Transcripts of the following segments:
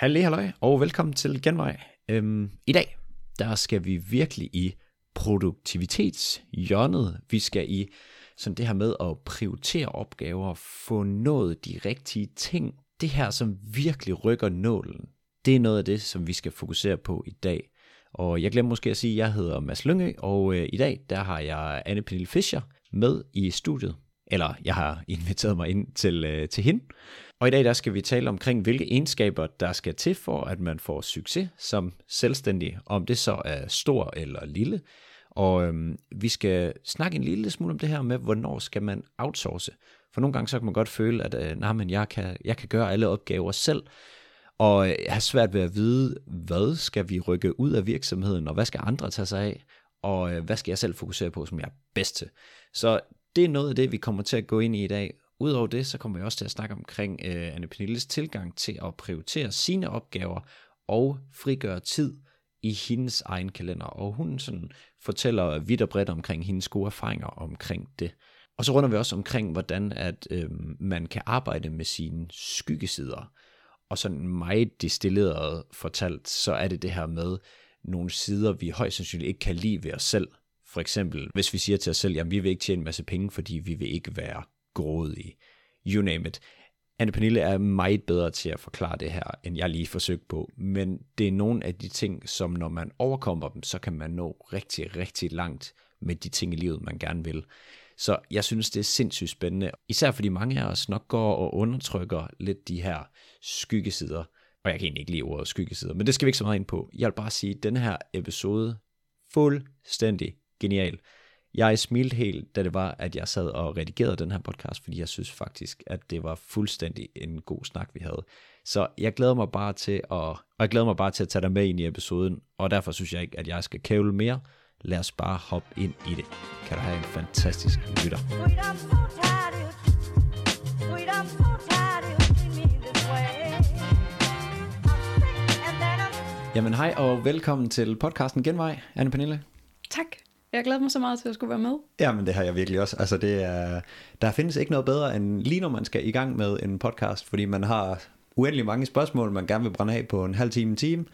Hallo, halløj, og velkommen til Genvej. Øhm, I dag, der skal vi virkelig i produktivitetshjørnet. Vi skal i sådan det her med at prioritere opgaver, få nået de rigtige ting. Det her, som virkelig rykker nålen, det er noget af det, som vi skal fokusere på i dag. Og jeg glemmer måske at sige, at jeg hedder Mads Lyngø, og øh, i dag, der har jeg Anne Pernille Fischer med i studiet. Eller jeg har inviteret mig ind til, øh, til hende. Og i dag der skal vi tale omkring, hvilke egenskaber der skal til for, at man får succes som selvstændig, om det så er stor eller lille. Og øhm, vi skal snakke en lille smule om det her med, hvornår skal man outsource. For nogle gange så kan man godt føle, at øh, nej, men jeg, kan, jeg kan gøre alle opgaver selv, og øh, jeg har svært ved at vide, hvad skal vi rykke ud af virksomheden, og hvad skal andre tage sig af, og øh, hvad skal jeg selv fokusere på, som jeg er bedst til. Så det er noget af det, vi kommer til at gå ind i i dag, Udover det, så kommer vi også til at snakke omkring øh, Anne Pernilles tilgang til at prioritere sine opgaver og frigøre tid i hendes egen kalender. Og hun sådan fortæller vidt og bredt omkring hendes gode erfaringer omkring det. Og så runder vi også omkring, hvordan at øh, man kan arbejde med sine skyggesider. Og sådan meget distilleret fortalt, så er det det her med nogle sider, vi højst sandsynligt ikke kan lide ved os selv. For eksempel, hvis vi siger til os selv, jamen vi vil ikke tjene en masse penge, fordi vi vil ikke være grådige. you name it. Anne Pernille er meget bedre til at forklare det her, end jeg lige forsøgte på, men det er nogle af de ting, som når man overkommer dem, så kan man nå rigtig, rigtig langt med de ting i livet, man gerne vil. Så jeg synes, det er sindssygt spændende, især fordi mange af os nok går og undertrykker lidt de her skyggesider, og jeg kan egentlig ikke lide ordet skyggesider, men det skal vi ikke så meget ind på. Jeg vil bare sige, at den her episode fuldstændig genial. Jeg smilte helt, da det var, at jeg sad og redigerede den her podcast, fordi jeg synes faktisk, at det var fuldstændig en god snak, vi havde. Så jeg glæder mig bare til at, og jeg glæder mig bare til at tage dig med ind i episoden, og derfor synes jeg ikke, at jeg skal kævle mere. Lad os bare hoppe ind i det. Kan du have en fantastisk lytter. Jamen hej og velkommen til podcasten Genvej, Anne Pernille. Tak. Jeg glæder mig så meget til at skulle være med. Jamen det har jeg virkelig også. Altså det er, der findes ikke noget bedre end lige når man skal i gang med en podcast, fordi man har uendelig mange spørgsmål, man gerne vil brænde af på en halv time, en time.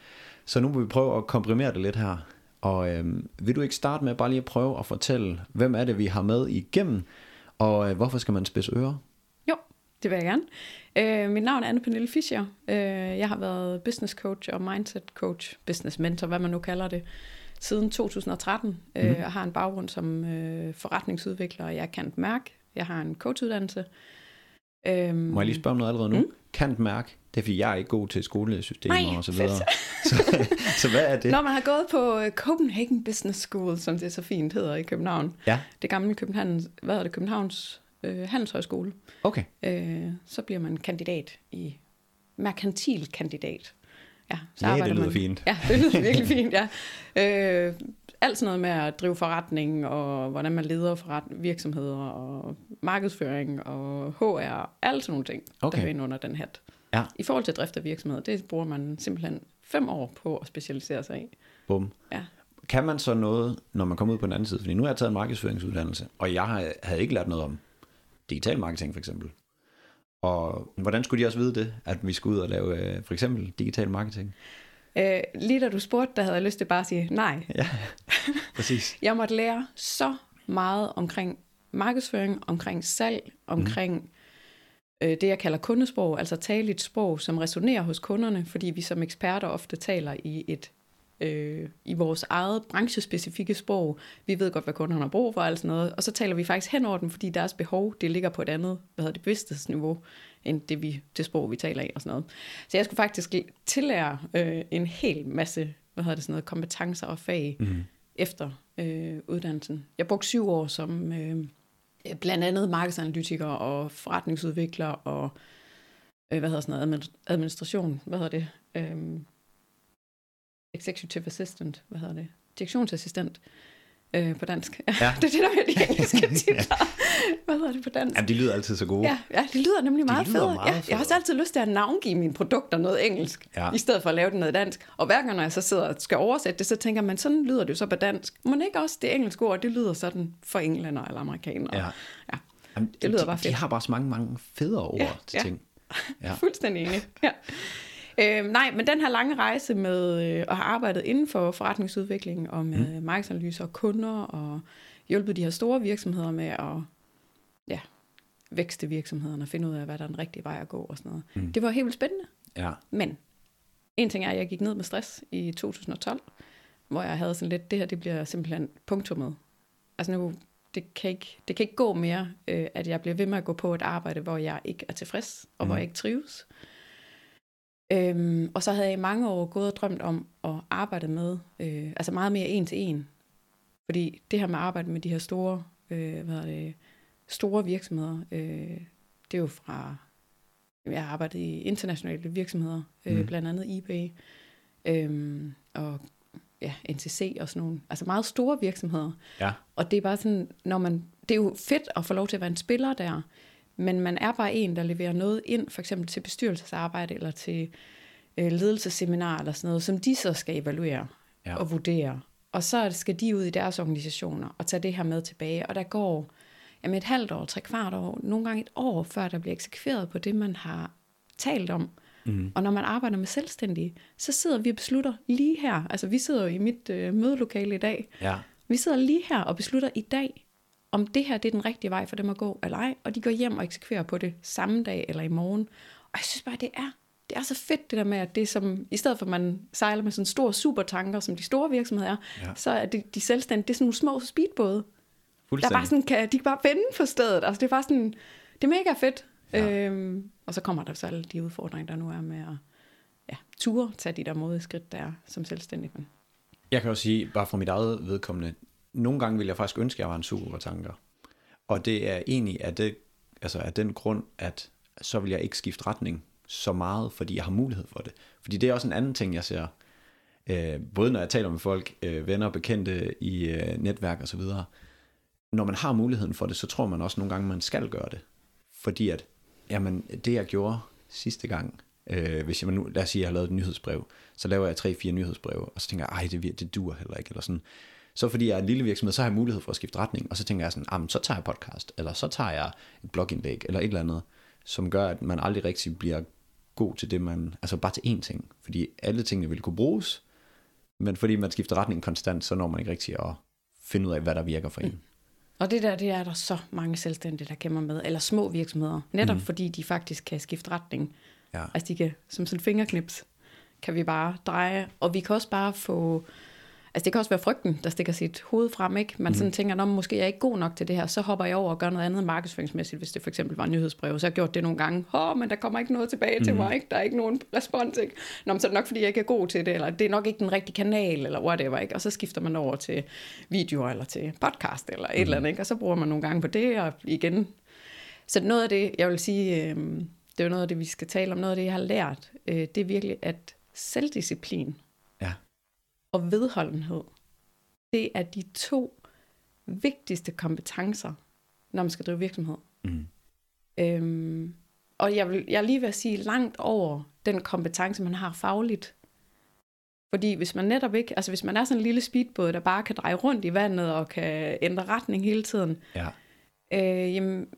Så nu vil vi prøve at komprimere det lidt her. Og øhm, vil du ikke starte med bare lige at prøve at fortælle, hvem er det, vi har med igennem, og øh, hvorfor skal man spidse ører? Jo, det vil jeg gerne. Øh, mit navn er Anne Pernille Fischer. Øh, jeg har været business coach og mindset coach, business mentor, hvad man nu kalder det, siden 2013, mm. øh, mhm. og har en baggrund som øh, forretningsudvikler. Jeg kan mærke, jeg har en coachuddannelse. Øhm, Må jeg lige spørge om noget allerede nu? Mm? Kan mærke, det er fordi, jeg er ikke god til skolesystemer og så videre. så, så hvad er det? Når man har gået på øh, Copenhagen Business School, som det så fint hedder i København. Ja. Det gamle København, hvad er det, Københavns øh, Handelshøjskole. Okay. Øh, så bliver man kandidat i merkantil kandidat. Ja, så ja det lyder man, fint. Ja, det lyder virkelig fint, ja. Øh, alt sådan noget med at drive forretning, og hvordan man leder forret virksomheder, og markedsføring, og HR, alt sådan nogle ting, okay. der er under den hat. Ja. I forhold til drift af virksomheder, det bruger man simpelthen fem år på at specialisere sig i. Bum. Ja. Kan man så noget, når man kommer ud på den anden side? Fordi nu har jeg taget en markedsføringsuddannelse, og jeg havde ikke lært noget om digital marketing for eksempel. Og hvordan skulle de også vide det, at vi skulle ud og lave øh, for eksempel digital marketing? Øh, lige da du spurgte, der havde jeg lyst til bare at sige nej. Ja, præcis. jeg måtte lære så meget omkring markedsføring, omkring salg, omkring mm. øh, det, jeg kalder kundesprog, altså tale et sprog, som resonerer hos kunderne, fordi vi som eksperter ofte taler i et øh, i vores eget branchespecifikke sprog. Vi ved godt, hvad kunderne har brug for og alt sådan noget. Og så taler vi faktisk hen over dem, fordi deres behov, det ligger på et andet, hvad hedder det, bevidsthedsniveau, end det, vi, det sprog, vi taler i og sådan noget. Så jeg skulle faktisk tillære øh, en hel masse, hvad hedder det, sådan noget, kompetencer og fag mm. efter øh, uddannelsen. Jeg brugte syv år som øh, blandt andet markedsanalytiker og forretningsudvikler og øh, hvad hedder sådan noget, administration, hvad hedder det, øh, executive assistant, hvad hedder det, direktionsassistent øh, på dansk. Ja. det er det, der med de engelske titler. hvad hedder det på dansk? Jamen, de lyder altid så gode. Ja, ja de lyder nemlig meget fede. Ja, jeg har også altid lyst til at navngive mine produkter noget engelsk, ja. i stedet for at lave det noget dansk. Og hver gang, når jeg så sidder og skal oversætte det, så tænker man, sådan lyder det jo så på dansk. Men ikke også det engelske ord, det lyder sådan for englænder eller amerikanere. Ja. ja. Jamen, det lyder de, bare fedt. De har bare så mange, mange federe ord ja, til ja. ting. Ja. Fuldstændig enig. Ja. Øh, nej, men den her lange rejse med øh, at have arbejdet inden for forretningsudvikling og med mm. markedsanalyser og kunder og hjulpet de her store virksomheder med at ja, vækste virksomhederne og finde ud af, hvad der er den rigtige vej at gå og sådan noget. Mm. Det var helt vildt spændende. Ja. Men en ting er, at jeg gik ned med stress i 2012, hvor jeg havde sådan lidt, det her det bliver simpelthen punktummet. Altså nu, det kan ikke, det kan ikke gå mere, øh, at jeg bliver ved med at gå på et arbejde, hvor jeg ikke er tilfreds, og mm. hvor jeg ikke trives. Øhm, og så havde jeg i mange år gået og drømt om at arbejde med, øh, altså meget mere en til en. Fordi det her med at arbejde med de her store, øh, hvad det, store virksomheder, øh, det er jo fra, jeg har arbejdet i internationale virksomheder, øh, mm. blandt andet eBay, øh, og ja, NCC og sådan nogle, altså meget store virksomheder. Ja. Og det er bare sådan, når man, det er jo fedt at få lov til at være en spiller der, men man er bare en, der leverer noget ind, for eksempel til bestyrelsesarbejde eller til øh, ledelsesseminar eller sådan noget, som de så skal evaluere ja. og vurdere. Og så skal de ud i deres organisationer og tage det her med tilbage. Og der går jamen et halvt år, tre kvart år, nogle gange et år, før der bliver eksekveret på det, man har talt om. Mm. Og når man arbejder med selvstændige, så sidder vi og beslutter lige her. Altså vi sidder jo i mit øh, mødelokale i dag. Ja. Vi sidder lige her og beslutter i dag, om det her det er den rigtige vej for dem at gå eller ej. Og de går hjem og eksekverer på det samme dag eller i morgen. Og jeg synes bare, det er det er så fedt det der med, at det som, i stedet for at man sejler med sådan store supertanker, som de store virksomheder er, ja. så er det de selvstændige, det er sådan nogle små speedbåde. Der bare sådan, kan, de kan bare vende på stedet. Altså det er bare sådan, det er mega fedt. Ja. Øhm, og så kommer der så alle de udfordringer, der nu er med at ja, ture tage de der modeskridt, der er som selvstændig. Jeg kan også sige, bare fra mit eget vedkommende, nogle gange vil jeg faktisk ønske, at jeg var en supertanker. Og det er egentlig af, det, altså af den grund, at så vil jeg ikke skifte retning så meget, fordi jeg har mulighed for det. Fordi det er også en anden ting, jeg ser, øh, både når jeg taler med folk, øh, venner og bekendte i øh, netværk og så videre. Når man har muligheden for det, så tror man også nogle gange, man skal gøre det. Fordi at, jamen, det jeg gjorde sidste gang, øh, hvis jeg nu, lad os sige, jeg har lavet et nyhedsbrev, så laver jeg tre-fire nyhedsbreve, og så tænker jeg, ej, det, det dur heller ikke, eller sådan. Så fordi jeg er en lille virksomhed, så har jeg mulighed for at skifte retning, og så tænker jeg sådan, så tager jeg podcast, eller så tager jeg et blogindlæg, eller et eller andet, som gør, at man aldrig rigtig bliver god til det, man, altså bare til én ting. Fordi alle tingene vil kunne bruges, men fordi man skifter retning konstant, så når man ikke rigtig at finde ud af, hvad der virker for en. Mm. Og det der, det er der så mange selvstændige, der kæmper med, eller små virksomheder, netop mm. fordi de faktisk kan skifte retning. Ja. Altså de kan, som sådan fingerknips, kan vi bare dreje, og vi kan også bare få Altså det kan også være frygten, der stikker sit hoved frem, ikke? Man mm. sådan tænker, at måske er jeg ikke god nok til det her, så hopper jeg over og gør noget andet markedsføringsmæssigt, hvis det for eksempel var nyhedsbrev. Så har jeg gjort det nogle gange. Åh, oh, men der kommer ikke noget tilbage mm. til mig, ikke? Der er ikke nogen respons, ikke? Nå, men så er det nok, fordi jeg ikke er god til det, eller det er nok ikke den rigtige kanal, eller whatever, ikke? Og så skifter man over til videoer, eller til podcast, eller et mm. eller andet, ikke? Og så bruger man nogle gange på det, og igen. Så noget af det, jeg vil sige, øh, det er jo noget af det, vi skal tale om, noget af det, jeg har lært, øh, det er virkelig, at selvdisciplin og vedholdenhed, det er de to vigtigste kompetencer, når man skal drive virksomhed. Mm. Øhm, og jeg vil jeg lige vil sige langt over den kompetence, man har fagligt. Fordi hvis man netop ikke, altså hvis man er sådan en lille speedbåd, der bare kan dreje rundt i vandet og kan ændre retning hele tiden, ja. øh, jamen,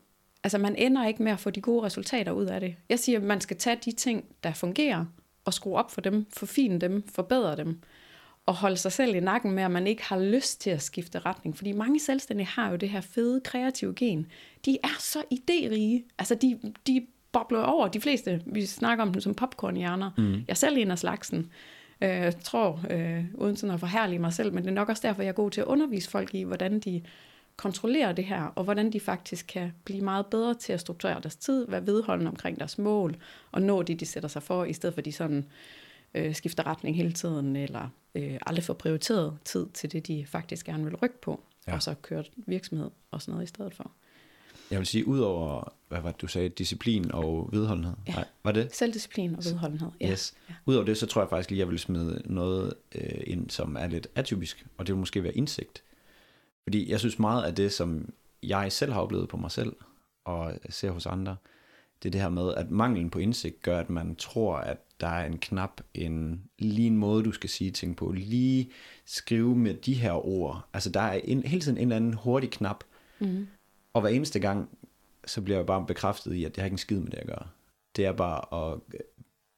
altså man ender ikke med at få de gode resultater ud af det. Jeg siger, at man skal tage de ting, der fungerer, og skrue op for dem, forfine dem, forbedre dem at holde sig selv i nakken med, at man ikke har lyst til at skifte retning. Fordi mange selvstændige har jo det her fede, kreative gen. De er så idérige. Altså, de, de bobler over. De fleste, vi snakker om dem som popcornhjerner. Mm. Jeg er selv en af slagsen. Øh, jeg tror, øh, uden sådan at forhærlige mig selv, men det er nok også derfor, jeg er god til at undervise folk i, hvordan de kontrollerer det her, og hvordan de faktisk kan blive meget bedre til at strukturere deres tid, være vedholdende omkring deres mål, og nå det, de sætter sig for, i stedet for de sådan øh, skifter retning hele tiden, eller øh, aldrig får prioriteret tid til det, de faktisk gerne vil rykke på, ja. og så kørt virksomhed og sådan noget i stedet for. Jeg vil sige, udover, hvad var det, du sagde, disciplin og vedholdenhed? Ja. Nej, var det? Selvdisciplin og vedholdenhed, ja. Yes. Ja. Udover det, så tror jeg faktisk lige, jeg vil smide noget øh, ind, som er lidt atypisk, og det vil måske være indsigt. Fordi jeg synes meget af det, som jeg selv har oplevet på mig selv, og ser hos andre, det er det her med, at manglen på indsigt gør, at man tror, at der er en knap, en, lige en måde, du skal sige ting på, lige skrive med de her ord. Altså der er en, hele tiden en eller anden hurtig knap, mm. og hver eneste gang, så bliver jeg bare bekræftet i, at det har ikke en skid med det at gøre. Det er bare at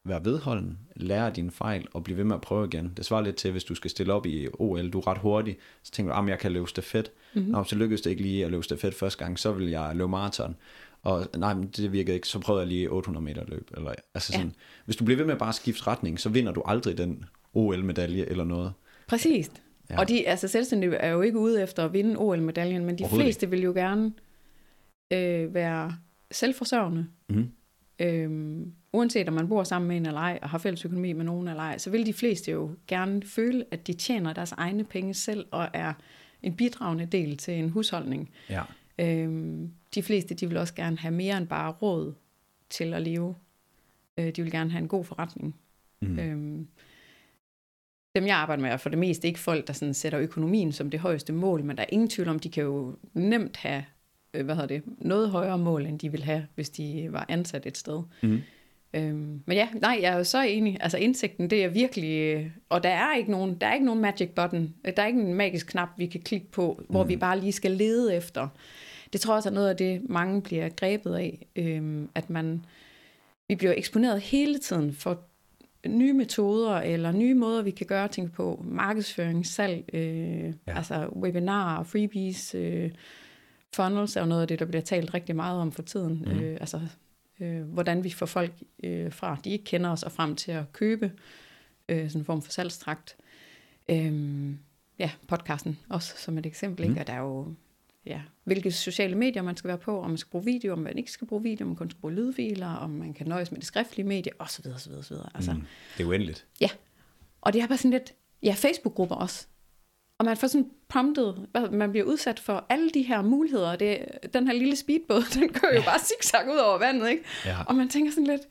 være vedholden, lære dine fejl og blive ved med at prøve igen. Det svarer lidt til, hvis du skal stille op i OL, du er ret hurtig, så tænker du, at jeg kan løbe stafet. Mm-hmm. Nå, så lykkedes det ikke lige at løbe stafet første gang, så vil jeg løbe maraton. Og nej, men det virkede ikke, så prøvede jeg lige 800 meter løb. Eller, altså sådan, ja. Hvis du bliver ved med at bare skifte retning, så vinder du aldrig den OL-medalje eller noget. Præcis. Ja. Og de, altså selvstændige er jo ikke ude efter at vinde OL-medaljen, men de fleste vil jo gerne øh, være selvforsørgende. Mm. Øhm, uanset om man bor sammen med en eller ej, og har fælles økonomi med nogen eller ej, så vil de fleste jo gerne føle, at de tjener deres egne penge selv, og er en bidragende del til en husholdning. Ja. Øhm, de fleste, de vil også gerne have mere end bare råd til at leve. Øh, de vil gerne have en god forretning. Mm. Øhm, dem jeg arbejder med er for det meste ikke folk, der sådan sætter økonomien som det højeste mål, men der er ingen tvivl om, de kan jo nemt have øh, hvad hedder det, noget højere mål, end de ville have, hvis de var ansat et sted. Mm. Øhm, men ja, nej, jeg er jo så enig. Altså indsigten, det er virkelig... Og der er ikke nogen, der er ikke nogen magic button. Der er ikke en magisk knap, vi kan klikke på, hvor mm. vi bare lige skal lede efter. Det tror jeg også er noget af det, mange bliver grebet af. Øhm, at man... Vi bliver eksponeret hele tiden for nye metoder eller nye måder, vi kan gøre ting på. Markedsføring, salg, øh, ja. altså webinarer, freebies, øh, funnels er jo noget af det, der bliver talt rigtig meget om for tiden. Mm. Øh, altså øh, hvordan vi får folk øh, fra, de ikke kender os, og frem til at købe øh, sådan en form for salgstrakt. Øh, ja, podcasten også som et eksempel. Mm. Ikke? Og der er jo ja, hvilke sociale medier man skal være på, om man skal bruge video, om man ikke skal bruge video, om man kun skal bruge lydfiler, om man kan nøjes med det skriftlige medie, osv. osv., osv. Altså, mm, det er uendeligt. Ja, og det er bare sådan lidt, ja, Facebook-grupper også. Og man får sådan promptet, man bliver udsat for alle de her muligheder. Det, den her lille speedbåd, den kører jo bare zigzag ud over vandet, ikke? Ja. Og man tænker sådan lidt,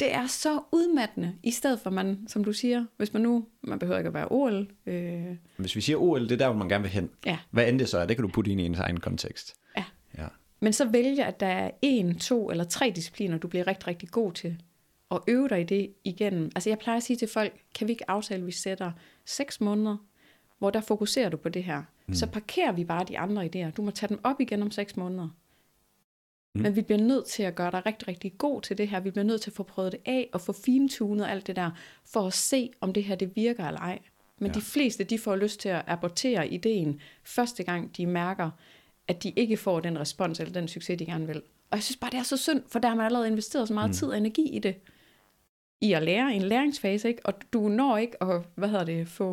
det er så udmattende, i stedet for man, som du siger, hvis man nu, man behøver ikke at være OL. Øh... Hvis vi siger OL, det er der, hvor man gerne vil hen. Ja. Hvad end det så er, det kan du putte ind i en egen kontekst. Ja. ja. Men så vælger, at der er en, to eller tre discipliner, du bliver rigtig, rigtig god til. Og øve dig i det igennem. Altså jeg plejer at sige til folk, kan vi ikke aftale, at vi sætter seks måneder, hvor der fokuserer du på det her. Mm. Så parkerer vi bare de andre idéer. Du må tage dem op igen om seks måneder. Mm. Men vi bliver nødt til at gøre dig rigtig, rigtig god til det her. Vi bliver nødt til at få prøvet det af og få fintunet alt det der, for at se, om det her det virker eller ej. Men ja. de fleste, de får lyst til at abortere ideen første gang, de mærker, at de ikke får den respons eller den succes, de gerne vil. Og jeg synes bare, det er så synd, for der har man allerede investeret så meget mm. tid og energi i det. I at lære en læringsfase, ikke? Og du når ikke at, hvad hedder det, få,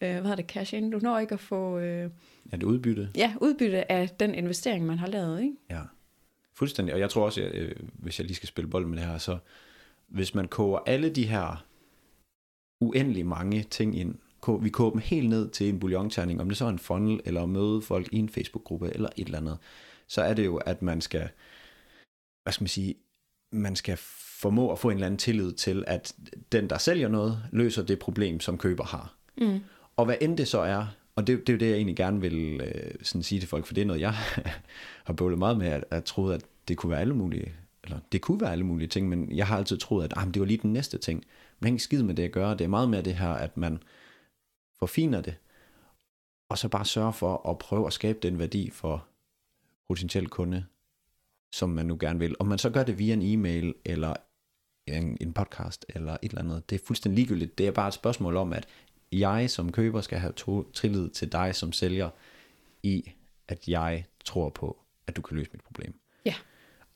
øh, hvad hedder det, cash in. Du når ikke at få... Øh, ja, det udbytte. Ja, udbytte af den investering, man har lavet, ikke? Ja. Fuldstændig, og jeg tror også, at, øh, hvis jeg lige skal spille bold med det her, så hvis man koger alle de her uendelig mange ting ind, vi koger dem helt ned til en bouillonterning, om det så er en funnel, eller at møde folk i en Facebook-gruppe, eller et eller andet, så er det jo, at man skal, hvad skal man sige, man skal formå at få en eller anden tillid til, at den, der sælger noget, løser det problem, som køber har. Mm. Og hvad end det så er, og det, det er jo det, jeg egentlig gerne vil øh, sådan sige til folk, for det er noget, jeg har bøvlet meget med, at, at troet, at det kunne være alle mulige, eller det kunne være alle mulige ting, men jeg har altid troet, at ah, det var lige den næste ting. Men ikke skid med det at gøre. Det er meget mere det her, at man forfiner det, og så bare sørge for at prøve at skabe den værdi for potentiel kunde, som man nu gerne vil. Om man så gør det via en e-mail, eller en, en podcast, eller et eller andet, det er fuldstændig ligegyldigt. Det er bare et spørgsmål om, at jeg som køber skal have to, tillid til dig som sælger i, at jeg tror på, at du kan løse mit problem. Ja.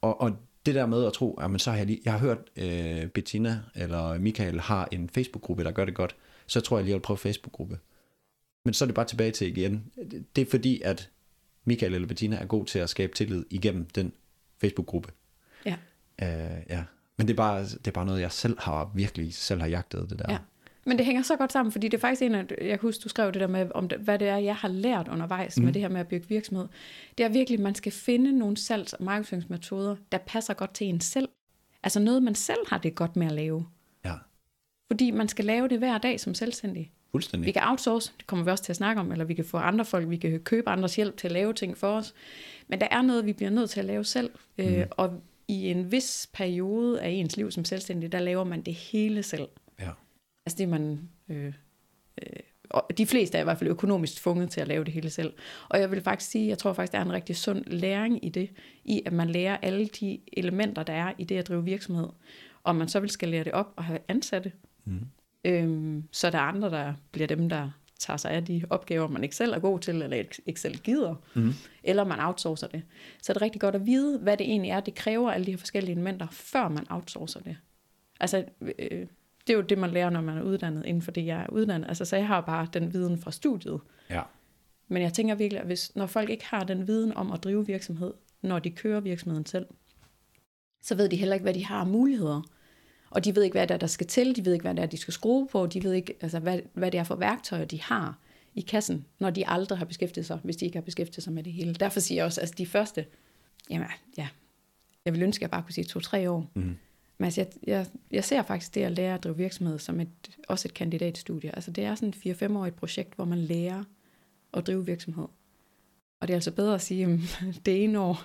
Og, og det der med at tro, at så har jeg lige, jeg har hørt øh, Bettina eller Michael har en Facebook-gruppe, der gør det godt, så tror jeg lige, at jeg vil prøve Facebook-gruppe. Men så er det bare tilbage til igen. Det er fordi, at Michael eller Bettina er god til at skabe tillid igennem den Facebook-gruppe. Ja. Øh, ja. Men det er, bare, det er bare noget, jeg selv har virkelig selv har jagtet det der. Ja. Men det hænger så godt sammen, fordi det er faktisk en af, jeg kan huske, du skrev det der med, om det, hvad det er, jeg har lært undervejs mm. med det her med at bygge virksomhed. Det er virkelig, at man skal finde nogle salgs- og markedsføringsmetoder, der passer godt til en selv. Altså noget, man selv har det godt med at lave. Ja. Fordi man skal lave det hver dag som selvstændig. Fuldstændig. Vi kan outsource, det kommer vi også til at snakke om, eller vi kan få andre folk, vi kan købe andres hjælp til at lave ting for os. Men der er noget, vi bliver nødt til at lave selv. Mm. Øh, og i en vis periode af ens liv som selvstændig, der laver man det hele selv. Altså det er man... Øh, øh, og de fleste er i hvert fald økonomisk tvunget til at lave det hele selv. Og jeg vil faktisk sige, jeg tror faktisk, der er en rigtig sund læring i det, i at man lærer alle de elementer, der er i det at drive virksomhed. om man så vil skalere det op og have ansatte, mm. øhm, så der er andre, der bliver dem, der tager sig af de opgaver, man ikke selv er god til, eller ikke selv gider, mm. eller man outsourcer det. Så er det rigtig godt at vide, hvad det egentlig er, det kræver alle de her forskellige elementer, før man outsourcer det. Altså, øh, det er jo det, man lærer, når man er uddannet inden for det, jeg er uddannet. Altså, så jeg har bare den viden fra studiet. Ja. Men jeg tænker virkelig, at hvis, når folk ikke har den viden om at drive virksomhed, når de kører virksomheden selv, så ved de heller ikke, hvad de har af muligheder. Og de ved ikke, hvad det er, der skal til. De ved ikke, hvad det er, de skal skrue på. De ved ikke, altså, hvad, hvad det er for værktøjer, de har i kassen, når de aldrig har beskæftiget sig, hvis de ikke har beskæftiget sig med det hele. Derfor siger jeg også, at altså, de første, jamen ja, jeg vil ønske, at jeg bare kunne sige to-tre år. Mm. Men altså, jeg, jeg, jeg ser faktisk det at lære at drive virksomhed som et, også et kandidatstudie. Altså det er sådan et 4-5-årigt projekt, hvor man lærer at drive virksomhed. Og det er altså bedre at sige, at det ene år,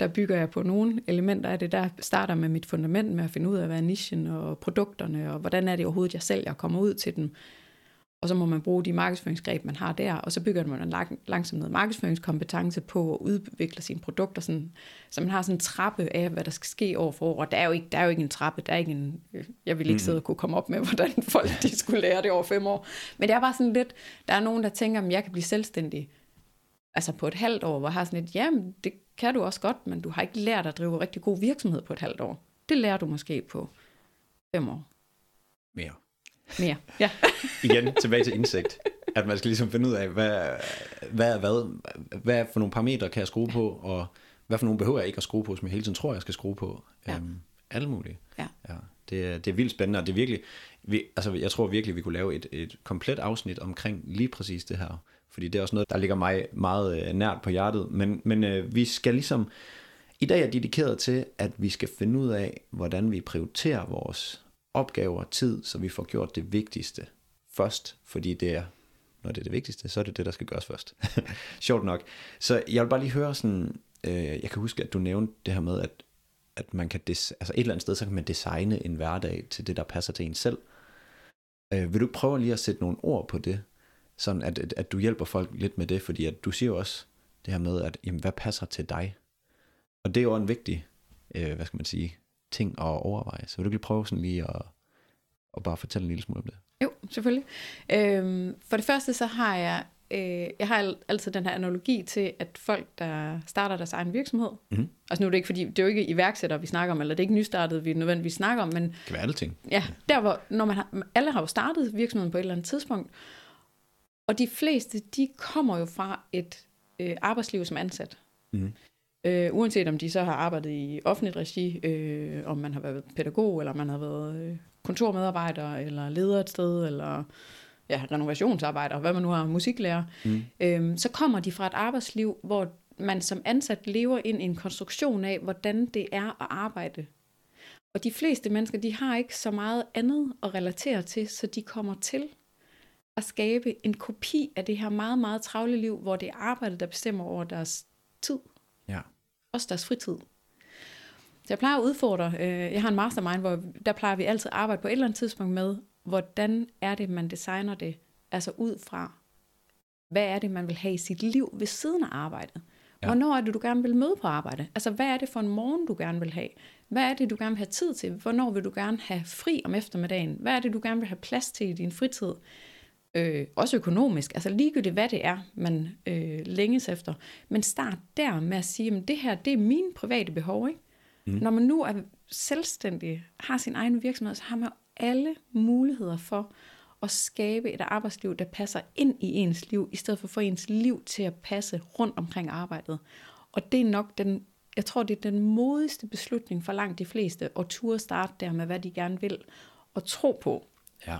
der bygger jeg på nogle elementer af det, der starter med mit fundament med at finde ud af, hvad er nichen og produkterne, og hvordan er det overhovedet, jeg sælger og kommer ud til dem. Og så må man bruge de markedsføringsgreb, man har der, og så bygger man lang, langsomt noget markedsføringskompetence på at udvikle sine produkter, sådan, så man har sådan en trappe af, hvad der skal ske år for år. Og der er jo ikke, der er jo ikke en trappe, der er ikke en, jeg vil ikke sidde og kunne komme op med, hvordan folk de skulle lære det over fem år. Men det er bare sådan lidt, der er nogen, der tænker, at jeg kan blive selvstændig altså på et halvt år, hvor jeg har sådan et, jamen det kan du også godt, men du har ikke lært at drive rigtig god virksomhed på et halvt år. Det lærer du måske på fem år. Mere. Mere, ja. Igen, tilbage til indsigt. At man skal ligesom finde ud af, hvad, hvad er hvad, hvad for nogle parametre kan jeg skrue på, og hvad for nogle behøver jeg ikke at skrue på, som jeg hele tiden tror, jeg skal skrue på. Ja. Øhm, alle mulige. Ja. ja det, det er vildt spændende, og det er virkelig, vi, altså jeg tror virkelig, vi kunne lave et, et komplet afsnit omkring lige præcis det her fordi det er også noget, der ligger mig meget øh, nært på hjertet. Men, men øh, vi skal ligesom, i dag er dedikeret til, at vi skal finde ud af, hvordan vi prioriterer vores opgaver og tid, så vi får gjort det vigtigste først, fordi det er, når det er det vigtigste, så er det det, der skal gøres først. Sjovt nok. Så jeg vil bare lige høre sådan, øh, jeg kan huske, at du nævnte det her med, at, at man kan, des, altså et eller andet sted, så kan man designe en hverdag til det, der passer til en selv. Øh, vil du prøve lige at sætte nogle ord på det? sådan at, at, at du hjælper folk lidt med det, fordi at du siger jo også det her med, at jamen, hvad passer til dig? Og det er jo en vigtig, øh, hvad skal man sige, ting at overveje. Så vil du lige prøve sådan lige at, at bare fortælle en lille smule om det? Jo, selvfølgelig. Øhm, for det første så har jeg, øh, jeg har altid den her analogi til, at folk, der starter deres egen virksomhed, mm-hmm. altså nu er det ikke fordi, det er jo ikke iværksættere, vi snakker om, eller det er ikke nystartet, vi nødvendigvis snakker om, men... Det kan være alle ting. Ja, der hvor, når man har, alle har jo startet virksomheden på et eller andet tidspunkt, og de fleste, de kommer jo fra et øh, arbejdsliv som ansat. Mm. Øh, uanset om de så har arbejdet i offentligt regi, øh, om man har været pædagog, eller man har været øh, kontormedarbejder, eller leder et sted, eller ja, renovationsarbejder, hvad man nu har, musiklærer, mm. øh, så kommer de fra et arbejdsliv, hvor man som ansat lever ind i en konstruktion af, hvordan det er at arbejde. Og de fleste mennesker, de har ikke så meget andet at relatere til, så de kommer til at skabe en kopi af det her meget, meget travle liv, hvor det er arbejdet, der bestemmer over deres tid. Også deres fritid. Så jeg plejer at udfordre, øh, jeg har en mastermind, hvor der plejer vi altid at arbejde på et eller andet tidspunkt med, hvordan er det, man designer det, altså ud fra, hvad er det, man vil have i sit liv ved siden af arbejdet. Ja. Hvornår er det, du gerne vil møde på arbejde? Altså, hvad er det for en morgen, du gerne vil have? Hvad er det, du gerne vil have tid til? Hvornår vil du gerne have fri om eftermiddagen? Hvad er det, du gerne vil have plads til i din fritid? Øh, også økonomisk, altså ligegyldigt hvad det er, man øh, længes efter. Men start der med at sige, at det her, det er mine private behov. Ikke? Mm. Når man nu er selvstændig, har sin egen virksomhed, så har man alle muligheder for at skabe et arbejdsliv, der passer ind i ens liv, i stedet for at få ens liv til at passe rundt omkring arbejdet. Og det er nok den, jeg tror, det er den modigste beslutning for langt de fleste, at turde starte der med, hvad de gerne vil, og tro på, ja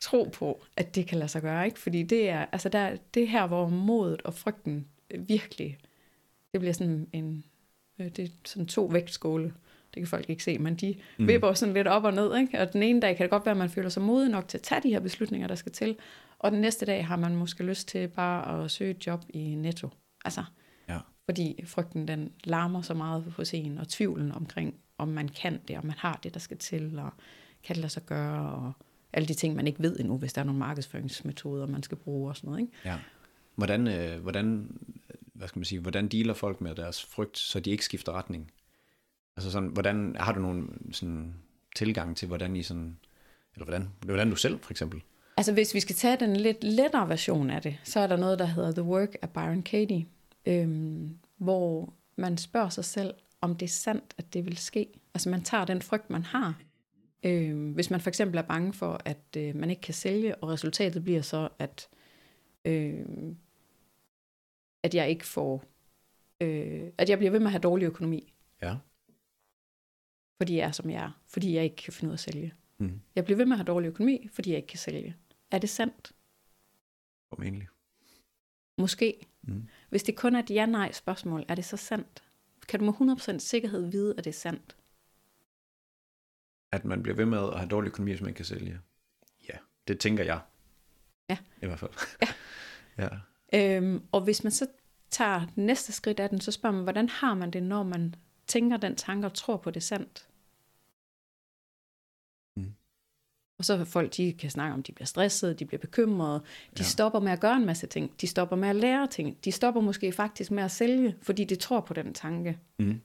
tro på, at det kan lade sig gøre, ikke? Fordi det er, altså der, det her, hvor modet og frygten virkelig, det bliver sådan en, øh, det er sådan to vægtskåle, det kan folk ikke se, men de mm. vipper sådan lidt op og ned, ikke? Og den ene dag kan det godt være, at man føler sig modig nok til at tage de her beslutninger, der skal til, og den næste dag har man måske lyst til bare at søge et job i Netto. Altså, ja. fordi frygten den larmer så meget på scenen, og tvivlen omkring, om man kan det, om man har det, der skal til, og kan det lade sig gøre, og alle de ting, man ikke ved endnu, hvis der er nogle markedsføringsmetoder, man skal bruge og sådan noget. Ikke? Ja. Hvordan, øh, hvordan, hvad skal man sige, hvordan dealer folk med deres frygt, så de ikke skifter retning? Altså sådan, hvordan, har du nogle sådan, tilgang til, hvordan I sådan, eller hvordan, hvordan du selv for eksempel? Altså hvis vi skal tage den lidt lettere version af det, så er der noget, der hedder The Work af Byron Katie, øhm, hvor man spørger sig selv, om det er sandt, at det vil ske. Altså man tager den frygt, man har. Øhm, hvis man for eksempel er bange for, at øh, man ikke kan sælge, og resultatet bliver så, at, øh, at jeg ikke får, øh, at jeg bliver ved med at have dårlig økonomi. Ja. Fordi jeg er, som jeg er. Fordi jeg ikke kan finde ud af at sælge. Mm. Jeg bliver ved med at have dårlig økonomi, fordi jeg ikke kan sælge. Er det sandt? Formentlig. Måske. Mm. Hvis det kun er et ja-nej spørgsmål, er det så sandt? Kan du med 100% sikkerhed vide, at det er sandt? At man bliver ved med at have dårlig økonomi, hvis man ikke kan sælge. Ja, det tænker jeg. Ja. I hvert fald. Ja. ja. Øhm, og hvis man så tager næste skridt af den, så spørger man, hvordan har man det, når man tænker den tanke og tror på det er sandt? Mm. Og så folk, de kan snakke om, de bliver stressede, de bliver bekymrede, de Ja. ja. stopper med at gøre en masse ting, de stopper med at lære ting, de stopper måske faktisk med at sælge, fordi de tror på den tanke. Mm.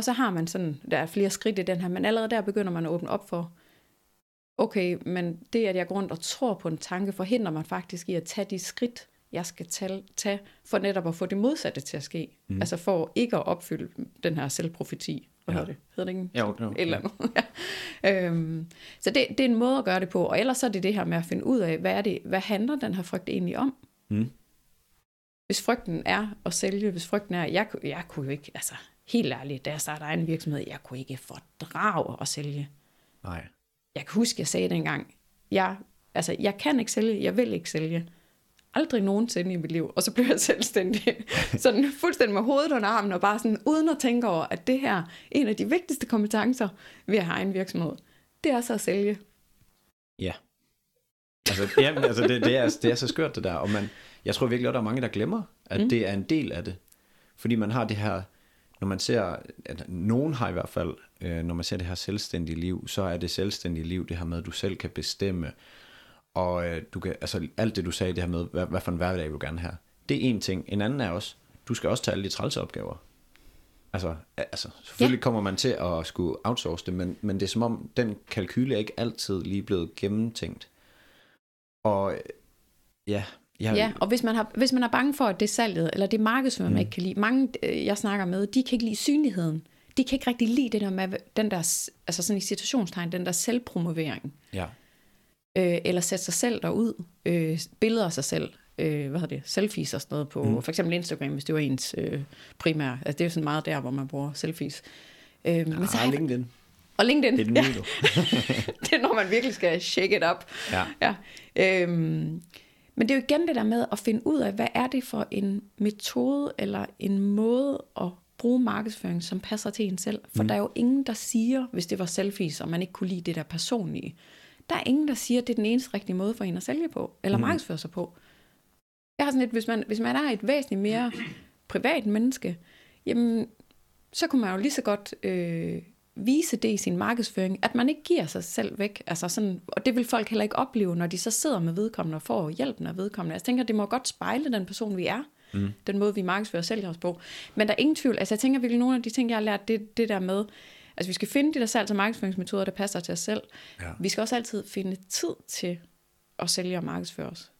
Og så har man sådan, der er flere skridt i den her, men allerede der begynder man at åbne op for, okay, men det, at jeg går rundt og tror på en tanke, forhindrer mig faktisk i at tage de skridt, jeg skal tage, tage for netop at få det modsatte til at ske. Mm. Altså for ikke at opfylde den her selvprofeti. Hvad Ja. hedder det? Hedder det ikke? Jo, jo, Et eller andet. ja. øhm, så det, det er en måde at gøre det på. Og ellers så er det det her med at finde ud af, hvad, er det, hvad handler den her frygt egentlig om? Mm. Hvis frygten er at sælge, hvis frygten er, jeg, jeg kunne jo ikke, altså helt ærligt, da jeg startede egen virksomhed, jeg kunne ikke fordrage at sælge. Nej. Jeg kan huske, jeg sagde dengang, jeg, altså, jeg kan ikke sælge, jeg vil ikke sælge. Aldrig nogensinde i mit liv. Og så blev jeg selvstændig. sådan fuldstændig med hovedet under armen, og bare sådan, uden at tænke over, at det her, en af de vigtigste kompetencer ved at have en virksomhed, det er så at sælge. Ja. Altså, ja, altså det, det, er, det er så skørt det der, og man, jeg tror virkelig, at der er mange, der glemmer, at mm. det er en del af det. Fordi man har det her, når man ser, at nogen har i hvert fald, øh, når man ser det her selvstændige liv, så er det selvstændige liv det her med, at du selv kan bestemme, og øh, du kan, altså alt det du sagde, det her med, hvad, hvad for en hverdag vil du gerne have, det er en ting. En anden er også, du skal også tage alle de trælse opgaver. Altså, altså selvfølgelig ja. kommer man til at skulle outsource det, men, men det er som om, den kalkyle er ikke altid lige blevet gennemtænkt. Og øh, ja, jeg, Ja, og hvis man, har, hvis man er bange for, at det er salget, eller det er markedsføring, mm. man ikke kan lide, mange, øh, jeg snakker med, de kan ikke lide synligheden. De kan ikke rigtig lide det der med, den der, altså sådan i situationstegn, den der selvpromovering. ja, øh, eller sætte sig selv derud, øh, billeder af sig selv, øh, hvad hedder det, selfies og sådan noget på, mm. for eksempel Instagram, hvis det var ens øh, primære, altså det er jo sådan meget der, hvor man bruger selfies. Øh, men så har- LinkedIn, og LinkedIn, det er den ja, nye, du. det er når man virkelig skal shake it up. Ja. ja. Øhm, men det er jo igen det der med at finde ud af, hvad er det for en metode eller en måde at bruge markedsføring, som passer til en selv. For mm. der er jo ingen, der siger, hvis det var selfies, og man ikke kunne lide det der personlige, der er ingen, der siger, at det er den eneste rigtige måde for en at sælge på, eller mm. markedsføre sig på. Jeg har sådan lidt, hvis man, hvis man er et væsentligt mere privat menneske, jamen, så kunne man jo lige så godt øh, vise det i sin markedsføring, at man ikke giver sig selv væk. Altså sådan, og det vil folk heller ikke opleve, når de så sidder med vedkommende og får hjælpen af vedkommende. Jeg tænker, det må godt spejle den person, vi er. Mm. Den måde, vi markedsfører sælger os på. Men der er ingen tvivl. Altså jeg tænker virkelig, nogle af de ting, jeg har lært, det, det der med, altså vi skal finde de der salgs- og markedsføringsmetoder, der passer til os selv. Ja. Vi skal også altid finde tid til at sælge og markedsføre os.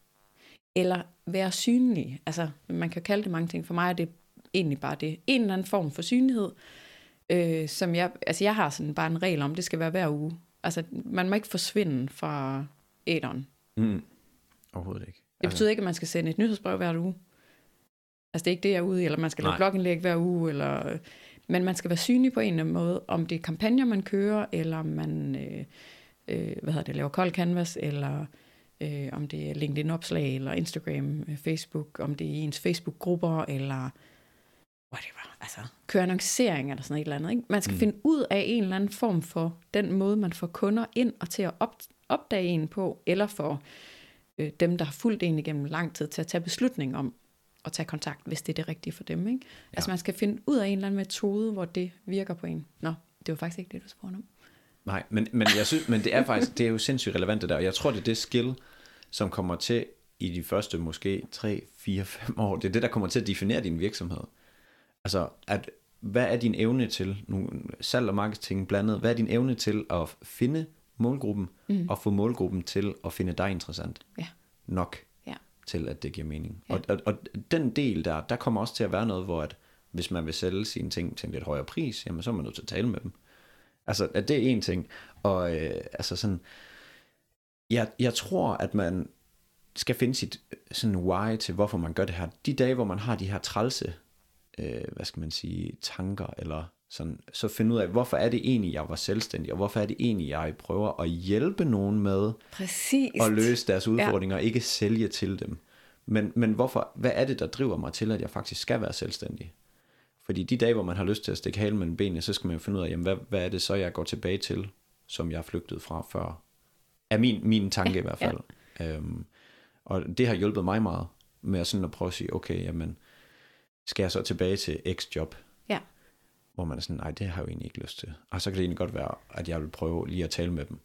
Eller være synlige. Altså, man kan kalde det mange ting. For mig er det egentlig bare det. En eller anden form for synlighed, øh, som jeg, altså jeg har sådan bare en regel om, det skal være hver uge. Altså, man må ikke forsvinde fra æderen. Mm. Overhovedet ikke. Det betyder ikke, at man skal sende et nyhedsbrev hver uge. Altså, det er ikke det, jeg er ude i, eller man skal lave blogindlæg hver uge, eller, men man skal være synlig på en eller anden måde, om det er kampagner, man kører, eller om man øh, øh, hvad hedder det, laver kold canvas, eller øh, om det er LinkedIn-opslag, eller Instagram, øh, Facebook, om det er ens Facebook-grupper, eller whatever, altså køre annoncering eller sådan et eller andet. Ikke? Man skal Mm. finde ud af en eller anden form for den måde, man får kunder ind og til at op, opdage en på, eller for øh, dem, der har fulgt en igennem lang tid, til at tage beslutning om at tage kontakt, hvis det er det rigtige for dem. Ikke? Ja. Altså man skal finde ud af en eller anden metode, hvor det virker på en. Nå, det var faktisk ikke det, du spurgte om. Nej, men, men, jeg synes, men det er faktisk det er jo sindssygt relevant det der, og jeg tror, det er det skill, som kommer til i de første måske 3, 4, 5 år. Det er det, der kommer til at definere din virksomhed. Altså, at hvad er din evne til, nu salg og marketing blandet, hvad er din evne til at finde målgruppen, mm. og få målgruppen til at finde dig interessant Ja. nok Ja. til, at det giver mening. Ja. Og, og, og den del der, der kommer også til at være noget, hvor at, hvis man vil sælge sine ting til en lidt højere pris, jamen så er man nødt til at tale med dem. Altså, at det er en ting. Og øh, altså sådan, jeg, jeg tror, at man skal finde sit øh, sådan why til, hvorfor man gør det her. De dage, hvor man har de her trælse, øh, hvad skal man sige, tanker, eller sådan, så finde ud af, hvorfor er det egentlig, jeg var selvstændig, og hvorfor er det egentlig, jeg prøver at hjælpe nogen med Præcis. at løse deres udfordringer, og ikke sælge til dem. Men, men hvorfor, hvad er det, der driver mig til, at jeg faktisk skal være selvstændig? Fordi de dage, hvor man har lyst til at stikke halen mellem benene, så skal man jo finde ud af, jamen, hvad, hvad er det så, jeg går tilbage til, som jeg flygtede fra før? Er min, min tanke ja, i hvert fald. Ja. Øhm, og det har hjulpet mig meget med at, sådan at prøve at sige, okay, jamen, skal jeg så tilbage til X-job? Ja. Hvor man er sådan, nej, det har jeg jo egentlig ikke lyst til. Og så kan det egentlig godt være, at jeg vil prøve lige at tale med dem.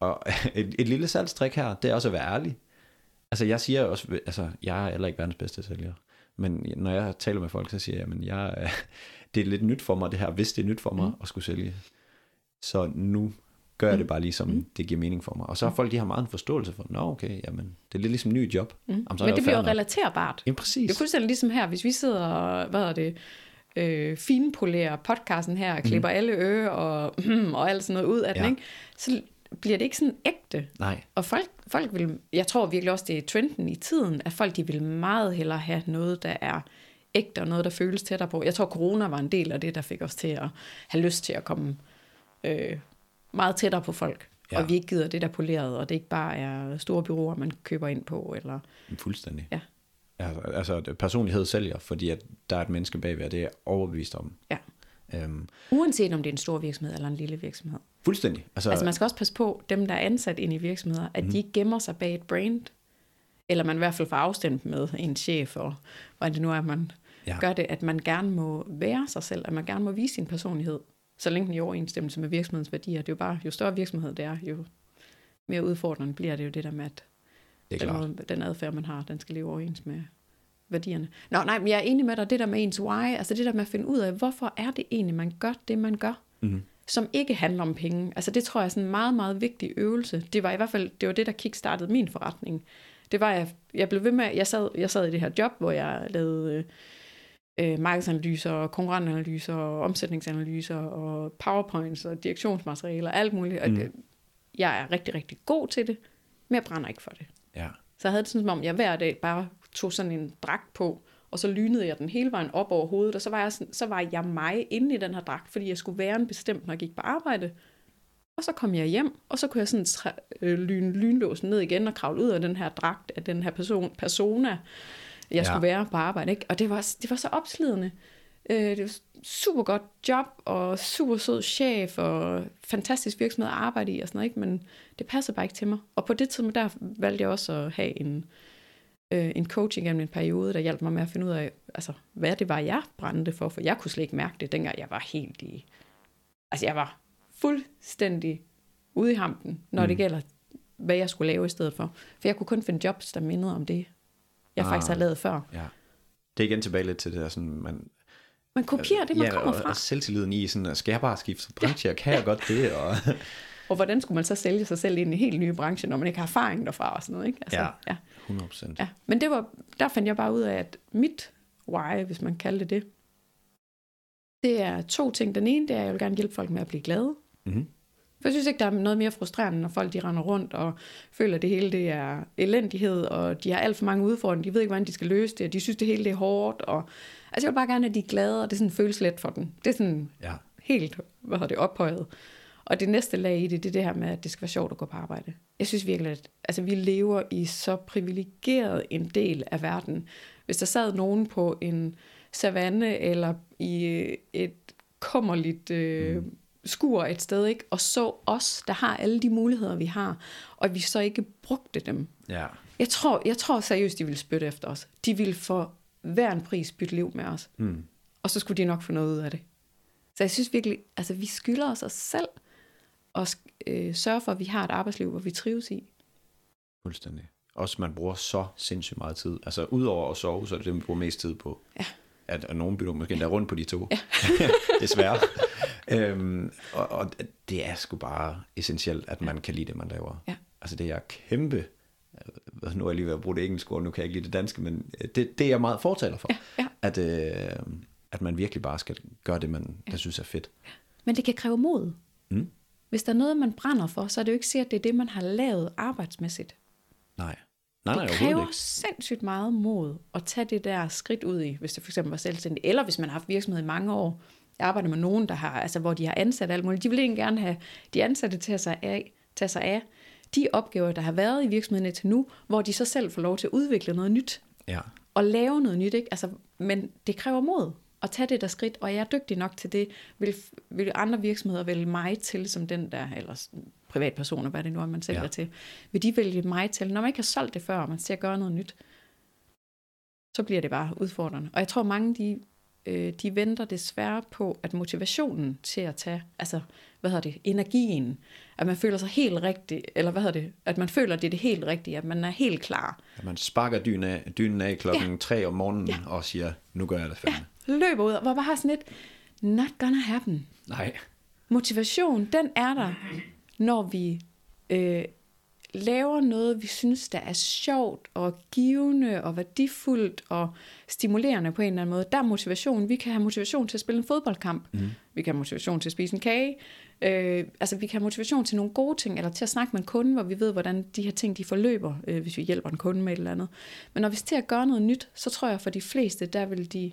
Og et, et lille salgstrik her, det er også at være ærlig. Altså jeg siger også, altså jeg er heller ikke verdens bedste sælger. Men når jeg taler med folk, så siger jeg, men jeg, det er lidt nyt for mig det her, hvis det er nyt for mig mm. at skulle sælge. Så nu gør jeg det bare lige som mm. det giver mening for mig. Og så har folk, de har meget en forstolse for, nå okay, jamen, det er lidt ligesom en ny job. Mm. Jamen, så Men det bliver jo relaterbart. Jamen præcis. Det er fuldstændig ligesom her, hvis vi sidder og, hvad er det, øh, finpolerer podcasten her, og klipper alle ører og, og alt sådan noget ud af den, Ja. ikke? så bliver det ikke sådan ægte. Nej, Og folk, folk vil, jeg tror virkelig også, det er trenden i tiden, at folk de vil meget hellere have noget, der er ægte, og noget, der føles tættere på. Jeg tror, corona var en del af det, der fik os til at have lyst til at komme øh, meget tættere på folk. Ja. Og vi ikke gider det der poleret, og det ikke bare er store byråer, man køber ind på. Eller, fuldstændig. Ja. Altså, altså personlighed sælger, fordi at der er et menneske bagved, og det er overbevist om. ja. Øhm, Uanset om det er en stor virksomhed eller en lille virksomhed. fuldstændig. Altså, Altså man skal også passe på, dem der er ansat ind i virksomheder, at mm. de ikke gemmer sig bag et brand. Eller man i hvert fald får afstemt med en chef, og hvordan det nu er, man Ja. ja. gør det, at man gerne må være sig selv, at man gerne må vise sin personlighed, så længe den er i overensstemmelse med virksomhedens værdier. Det er jo bare, jo større virksomhed det er, jo mere udfordrende bliver det jo det der med, at det er den, måde, den adfærd, man har, den skal leve overens med værdierne. Nå, nej, men jeg er enig med dig, det der med ens why, altså det der med at finde ud af, hvorfor er det egentlig, man gør det, man gør, Mhm. som ikke handler om penge. Altså det tror jeg er sådan en meget, meget vigtig øvelse. Det var i hvert fald, det var det, der kickstartede min forretning. Det var, jeg, jeg blev ved med, jeg sad, jeg sad i det her job, hvor jeg lavede øh, øh, markedsanalyser, og konkurrentanalyser, og omsætningsanalyser, og powerpoints, og direktionsmaterialer, alt muligt. Og Mm. det, jeg er rigtig, rigtig god til det, men jeg brænder ikke for det. Ja. Så jeg havde det sådan, som om jeg hver dag bare tog sådan en dragt på, og så lynede jeg den hele vejen op over hovedet, og så var jeg, sådan, så var jeg mig inde i den her dragt, fordi jeg skulle være en bestemt, når jeg gik på arbejde. Og så kom jeg hjem, og så kunne jeg sådan træ, øh, lyne lynlåsen ned igen og kravle ud af den her dragt af den her person, persona, jeg Ja. skulle være på arbejde. Ikke? Og det var, det var så opslidende. Øh, det var super godt job, og super sød chef, og fantastisk virksomhed at arbejde i, og sådan noget, ikke? men det passede bare ikke til mig. Og på det tidspunkt, der valgte jeg også at have en, øh, en coaching gennem en periode, der hjalp mig med at finde ud af, altså, hvad det var, jeg brændte for, for jeg kunne slet ikke mærke det, dengang jeg var helt i... Altså, jeg var fuldstændig ude i hampen, når mm. det gælder, hvad jeg skulle lave i stedet for. For jeg kunne kun finde jobs, der mindede om det, jeg Ah. faktisk havde lavet før. ja. Det er igen tilbage lidt til det der, sådan, man, Man kopierer det, man ja, kommer og, fra. og selvtilliden i, sådan, skal jeg bare skifte branche, og kan jeg godt det? Og, Og hvordan skulle man så sælge sig selv ind i en helt ny branche, når man ikke har erfaring derfra og sådan noget, ikke? Altså, Ja. ja. 100 procent. Ja, men det var, der fandt jeg bare ud af, at mit why, hvis man kalder det det, det er to ting. Den ene, det er, at jeg vil gerne hjælpe folk med at blive glade. Mm-hmm. For jeg synes ikke, der er noget mere frustrerende, når folk de render rundt og føler, at det hele det er elendighed, og de har alt for mange udfordringer, de ved ikke, hvordan de skal løse det, og de synes, det hele det er hårdt. Og, altså jeg vil bare gerne, at de er glade, og det sådan føles let for dem. Det er sådan Ja. helt, hvad det, ophøjet. Og det næste lag i det, det er det her med, at det skal være sjovt at gå på arbejde. Jeg synes virkelig, at altså, vi lever i så privilegeret en del af verden. Hvis der sad nogen på en savanne eller i et kummerligt øh, mm. Skur et sted, ikke? og så os, der har alle de muligheder, vi har, og vi så ikke brugte dem. ja. Jeg tror, jeg tror seriøst, de ville spytte efter os. De ville for hver en pris bytte liv med os. Mm. Og så skulle de nok få noget ud af det. Så jeg synes virkelig, altså vi skylder os os selv at øh, sørge for, at vi har et arbejdsliv, hvor vi trives i. Fuldstændig. Også man bruger så sindssygt meget tid. Altså udover at sove, så er det det, man bruger mest tid på. Ja. at, at nogen bytter måske endda rundt på de to. Ja. Desværre. Øhm, og, og det er sgu bare essentielt, at man kan lide det, man laver. Ja. Altså det er kæmpe... Nu er jeg lige ved at bruge det engelske ord, nu kan jeg ikke lide det danske, men øh, det, det er jeg meget fortaler for. Ja, ja. At, øh, at man virkelig bare skal gøre det, man der synes er fedt. Men det kan kræve mod. Mm. Hvis der er noget, man brænder for, så er det jo ikke sikkert, at det er det, man har lavet arbejdsmæssigt. Nej. Nej, nej, det kræver ikke. sindssygt meget mod at tage det der skridt ud i, hvis det for eksempel var selvstændig, eller hvis man har haft virksomhed i mange år. Jeg arbejder med nogen, der har, altså, hvor de har ansat alt muligt. De vil egentlig gerne have de ansatte til at sig af, tage sig af de opgaver, der har været i virksomheden indtil nu, hvor de så selv får lov til at udvikle noget nyt Ja. og lave noget nyt. Ikke? Altså, men det kræver mod at tage det der skridt, og jeg er dygtig nok til det. Vil, vil andre virksomheder vælge mig til som den der, eller privatpersoner, hvad det nu er, man sælger Ja. til, vil de vælge mig til? Når man ikke har solgt det før, og man ser at gøre noget nyt, så bliver det bare udfordrende. Og jeg tror, mange de, øh, de venter desværre på, at motivationen til at tage, altså, hvad hedder det, energien, at man føler sig helt rigtig, eller hvad hedder det, at man føler, at det er det helt rigtige, at man er helt klar, At man sparker dynen af, dynen af klokken ja. 3 om morgenen ja. og siger, nu gør jeg det fandme. Ja. løber ud, og hvor bare har sådan et, not gonna happen. Nej. Motivation, den er der, når vi øh, laver noget, vi synes, der er sjovt og givende og værdifuldt og stimulerende på en eller anden måde. Der er motivation. Vi kan have motivation til at spille en fodboldkamp. Mm. Vi kan have motivation til at spise en kage. Øh, altså, vi kan have motivation til nogle gode ting, eller til at snakke med en kunde, hvor vi ved, hvordan de her ting de forløber, øh, hvis vi hjælper en kunde med et eller andet. Men når vi skal til at gøre noget nyt, så tror jeg for de fleste, der vil de,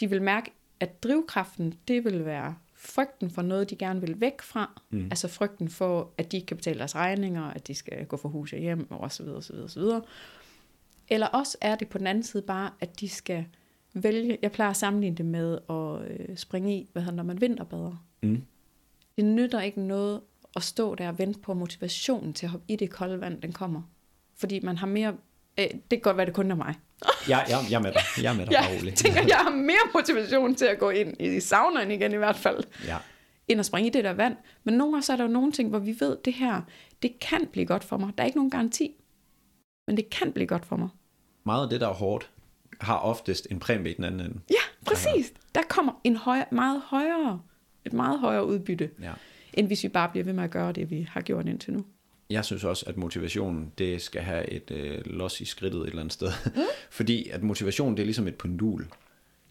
de vil mærke, at drivkraften, det vil være frygten for noget, de gerne vil væk fra. Mm. Altså frygten for, at de ikke kan betale deres regninger, at de skal gå for hus og hjem, og så videre, så videre, så videre. Eller også er det på den anden side bare, at de skal vælge, jeg plejer at sammenligne det med at øh, springe i, hvad hedder, når man vinterbader. Mm. Det nytter ikke noget at stå der og vente på at motivationen til at hoppe i det kolde vand, den kommer. Fordi man har mere, øh, det kan godt være, det kun er mig. Jeg, jeg, jeg er med dig. Jeg er med dig, Jeg rolig. tænker, jeg har mere motivation til at gå ind i saunaen igen i hvert fald, Ja. end at springe i det der vand. Men nogle gange så er der jo nogle ting, hvor vi ved, det her, det kan blive godt for mig. Der er ikke nogen garanti, men det kan blive godt for mig. Meget af det, der er hårdt, har oftest en præmie i den anden ende. Ja, præcis. Der kommer en højere, meget højere, et meget højere udbytte, Ja. end hvis vi bare bliver ved med at gøre det, vi har gjort indtil nu. Jeg synes også, at motivationen, det skal have et øh, los i skridtet et eller andet sted. Mm. Fordi at motivation, det er ligesom et pendul.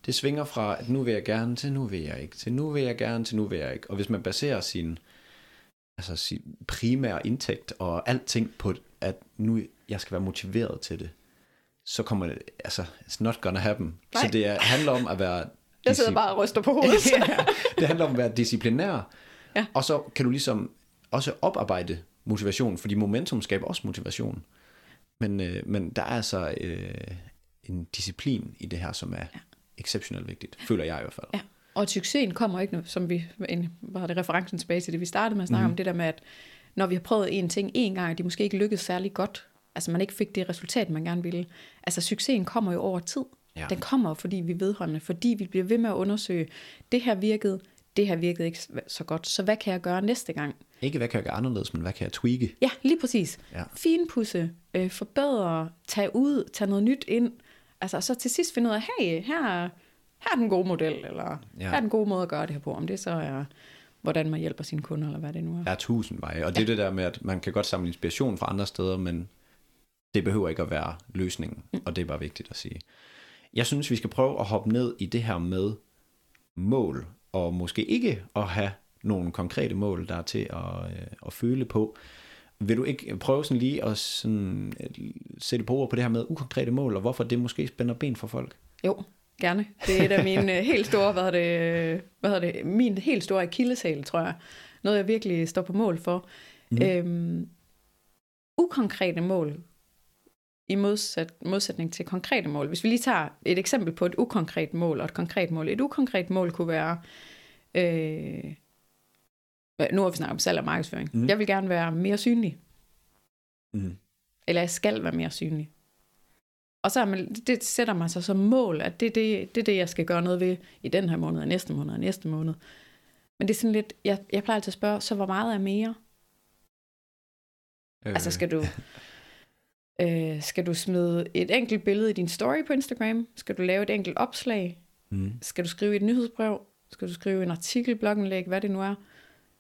Det svinger fra, at nu vil jeg gerne, til nu vil jeg ikke, til nu vil jeg gerne, til nu vil jeg ikke. Og hvis man baserer sin, altså sin primære indtægt og alting på, at nu jeg skal være motiveret til det, så kommer det, altså, it's not gonna happen. Nej. Så det er, handler om at være... Jeg sidder bare og ryster på hovedet. ja, det handler om at være disciplinær. Ja. Og så kan du ligesom også oparbejde motivation, fordi momentum skaber også motivation. Men, øh, men der er altså øh, en disciplin i det her, som er ja. exceptionelt vigtigt, føler jeg i hvert fald. Ja, og succesen kommer ikke, som vi, en, var det referencen tilbage til det, vi startede med at snakke mm. om, det der med, at når vi har prøvet en ting en gang, og de måske ikke lykkedes særlig godt, altså man ikke fik det resultat, man gerne ville, altså succesen kommer jo over tid. Ja. Den kommer, fordi vi er vedholdende, fordi vi bliver ved med at undersøge, det her virkede, det her virkede ikke så godt, så hvad kan jeg gøre næste gang? Ikke hvad kan jeg gøre anderledes, men hvad kan jeg tweake? Ja, lige præcis. Ja. Finpudse, øh, forbedre, tage ud, tage noget nyt ind. Altså, og så til sidst finde ud af, hey, her, her er den gode model, eller Ja. ja. her er den gode måde at gøre det her på. Om det så er, hvordan man hjælper sine kunder, eller hvad det nu er. Der er tusind veje, og det er det der med, at man kan godt samle inspiration fra andre steder, men det behøver ikke at være løsningen, og det er bare vigtigt at sige. Jeg synes, vi skal prøve at hoppe ned i det her med mål, og måske ikke at have nogle konkrete mål, der er til at, øh, at føle på. Vil du ikke prøve sådan lige at sådan, øh, sætte på ord på det her med ukonkrete mål, og hvorfor det måske spænder ben for folk? Jo, gerne. Det er et af mine øh, helt store, hvad hedder det, hvad hedder det, min helt store akilleshæl, tror jeg. Noget, jeg virkelig står på mål for. Mm. Øhm, ukonkrete mål, i modsat, modsætning til konkrete mål. Hvis vi lige tager et eksempel på et ukonkret mål og et konkret mål. Et ukonkret mål kunne være, øh, nu har vi snakket om salg og markedsføring. Mm. Jeg vil gerne være mere synlig, Mm. eller jeg skal være mere synlig. Og så man, det sætter man sig som mål, at det er det, det, det, jeg skal gøre noget ved i den her måned, og næste måned, og næste måned. Men det er sådan lidt, jeg, jeg plejer altid at spørge, så hvor meget er mere? Øh, Altså skal du, Øh, skal du smide et enkelt billede i din story på Instagram? Skal du lave et enkelt opslag? Mm. Skal du skrive et nyhedsbrev? Skal du skrive en artikel, blogindlæg, hvad det nu er,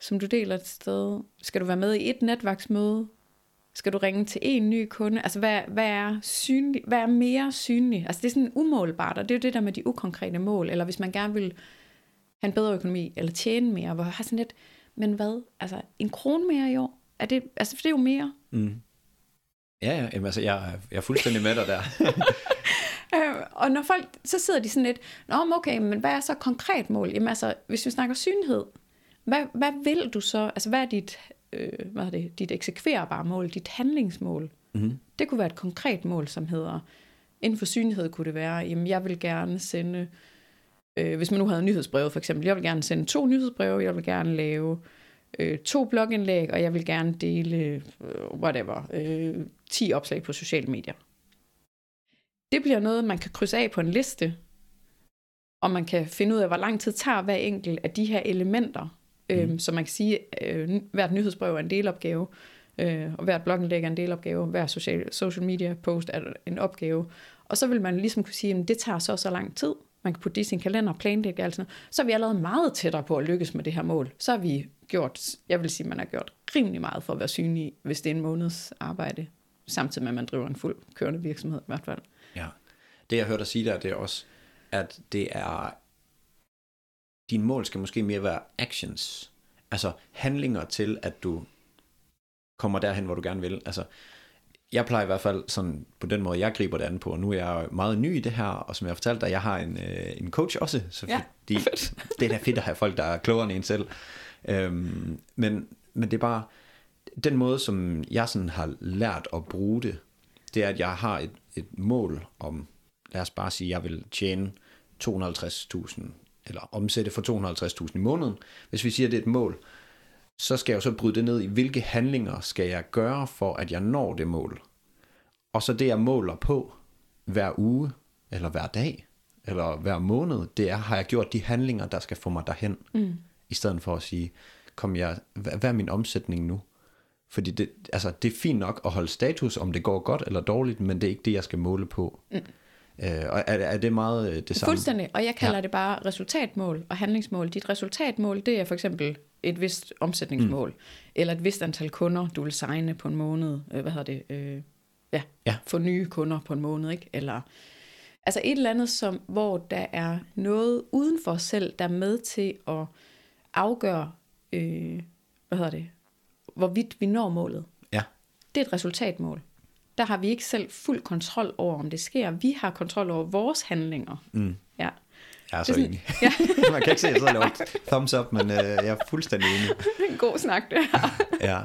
som du deler et sted? Skal du være med i et netværksmøde? Skal du ringe til en ny kunde? Altså, hvad, hvad, er synlig, hvad er mere synligt? Altså, det er sådan umålbart, og det er jo det der med de ukonkrete mål. Eller hvis man gerne vil have en bedre økonomi, eller tjene mere, hvor jeg har sådan lidt, men hvad? Altså, en krone mere i år? Er det, altså, for det er jo mere. Mm. Ja, ja, jamen, altså, jeg, jeg er fuldstændig med dig der. Øh, og når folk, så sidder de sådan lidt, Nå, okay, men hvad er så konkret mål? Jamen altså, hvis vi snakker synlighed, hvad, hvad vil du så, altså hvad er dit, øh, hvad er det, dit eksekverbare mål, dit handlingsmål? Mm. Det kunne være et konkret mål, som hedder, inden for synlighed kunne det være, jamen jeg vil gerne sende, øh, hvis man nu havde nyhedsbreve for eksempel, jeg vil gerne sende to nyhedsbreve, jeg vil gerne lave øh, to blogindlæg, og jeg vil gerne dele, øh, whatever, øh, 10 opslag på sociale medier. Det bliver noget, man kan krydse af på en liste, og man kan finde ud af, hvor lang tid tager hver enkelt af de her elementer. Mm. Øhm, så man kan sige, at øh, hvert nyhedsbrev er en delopgave, øh, og hvert blogindlæg er en delopgave, hver social, social media post er en opgave. Og så vil man ligesom kunne sige, at det tager så så lang tid. Man kan putte det i sin kalender og planlægge alt sådan noget. Så er vi allerede meget tættere på at lykkes med det her mål. Så har vi gjort, jeg vil sige, man har gjort rimelig meget for at være synlig, hvis det er en måneds arbejde, samtidig med, at man driver en fuld kørende virksomhed i hvert fald. Ja. Det jeg hørte dig sige der, det er også, at det er, din mål skal måske mere være actions. Altså handlinger til, at du kommer derhen, hvor du gerne vil. Altså, jeg plejer i hvert fald sådan, på den måde, jeg griber det an på, og nu er jeg meget ny i det her, og som jeg har fortalt dig, jeg har en, øh, en coach også, så Ja, fordi fedt. det er da fedt at have folk, der er klogere end en selv. Øhm, men, men det er bare, den måde, som jeg sådan har lært at bruge det, det er, at jeg har et, et mål om, lad os bare sige, jeg vil tjene 250.000, eller omsætte for 250.000 i måneden. Hvis vi siger, at det er et mål, så skal jeg jo så bryde det ned i, hvilke handlinger skal jeg gøre, for at jeg når det mål. Og så det, jeg måler på hver uge, eller hver dag, eller hver måned, det er, har jeg gjort de handlinger, der skal få mig derhen, mm. i stedet for at sige, kom jeg, hvad, hvad er min omsætning nu? Fordi det, altså, det er fint nok at holde status, om det går godt eller dårligt, men det er ikke det, jeg skal måle på. Mm. Øh, og er, er det meget øh, det samme? Fuldstændig, og jeg kalder Ja. ja. det bare resultatmål og handlingsmål. Dit resultatmål, det er for eksempel et vist omsætningsmål, mm. eller et vist antal kunder, du vil signe på en måned. Øh, hvad hedder det? Øh, ja, Ja. få nye kunder på en måned, ikke? Eller, altså et eller andet, som, hvor der er noget uden for os selv, der er med til at afgøre, øh, hvad hedder det, hvorvidt vi når målet. Ja, Det er et resultatmål. Der har vi ikke selv fuld kontrol over, om det sker. Vi har kontrol over vores handlinger. Mm. Ja. jeg er Det så er sådan- enig. Ja. Man kan ikke se, at jeg sidder og laver thumbs up, men øh, jeg er fuldstændig enig. en god snak, det her. Ja,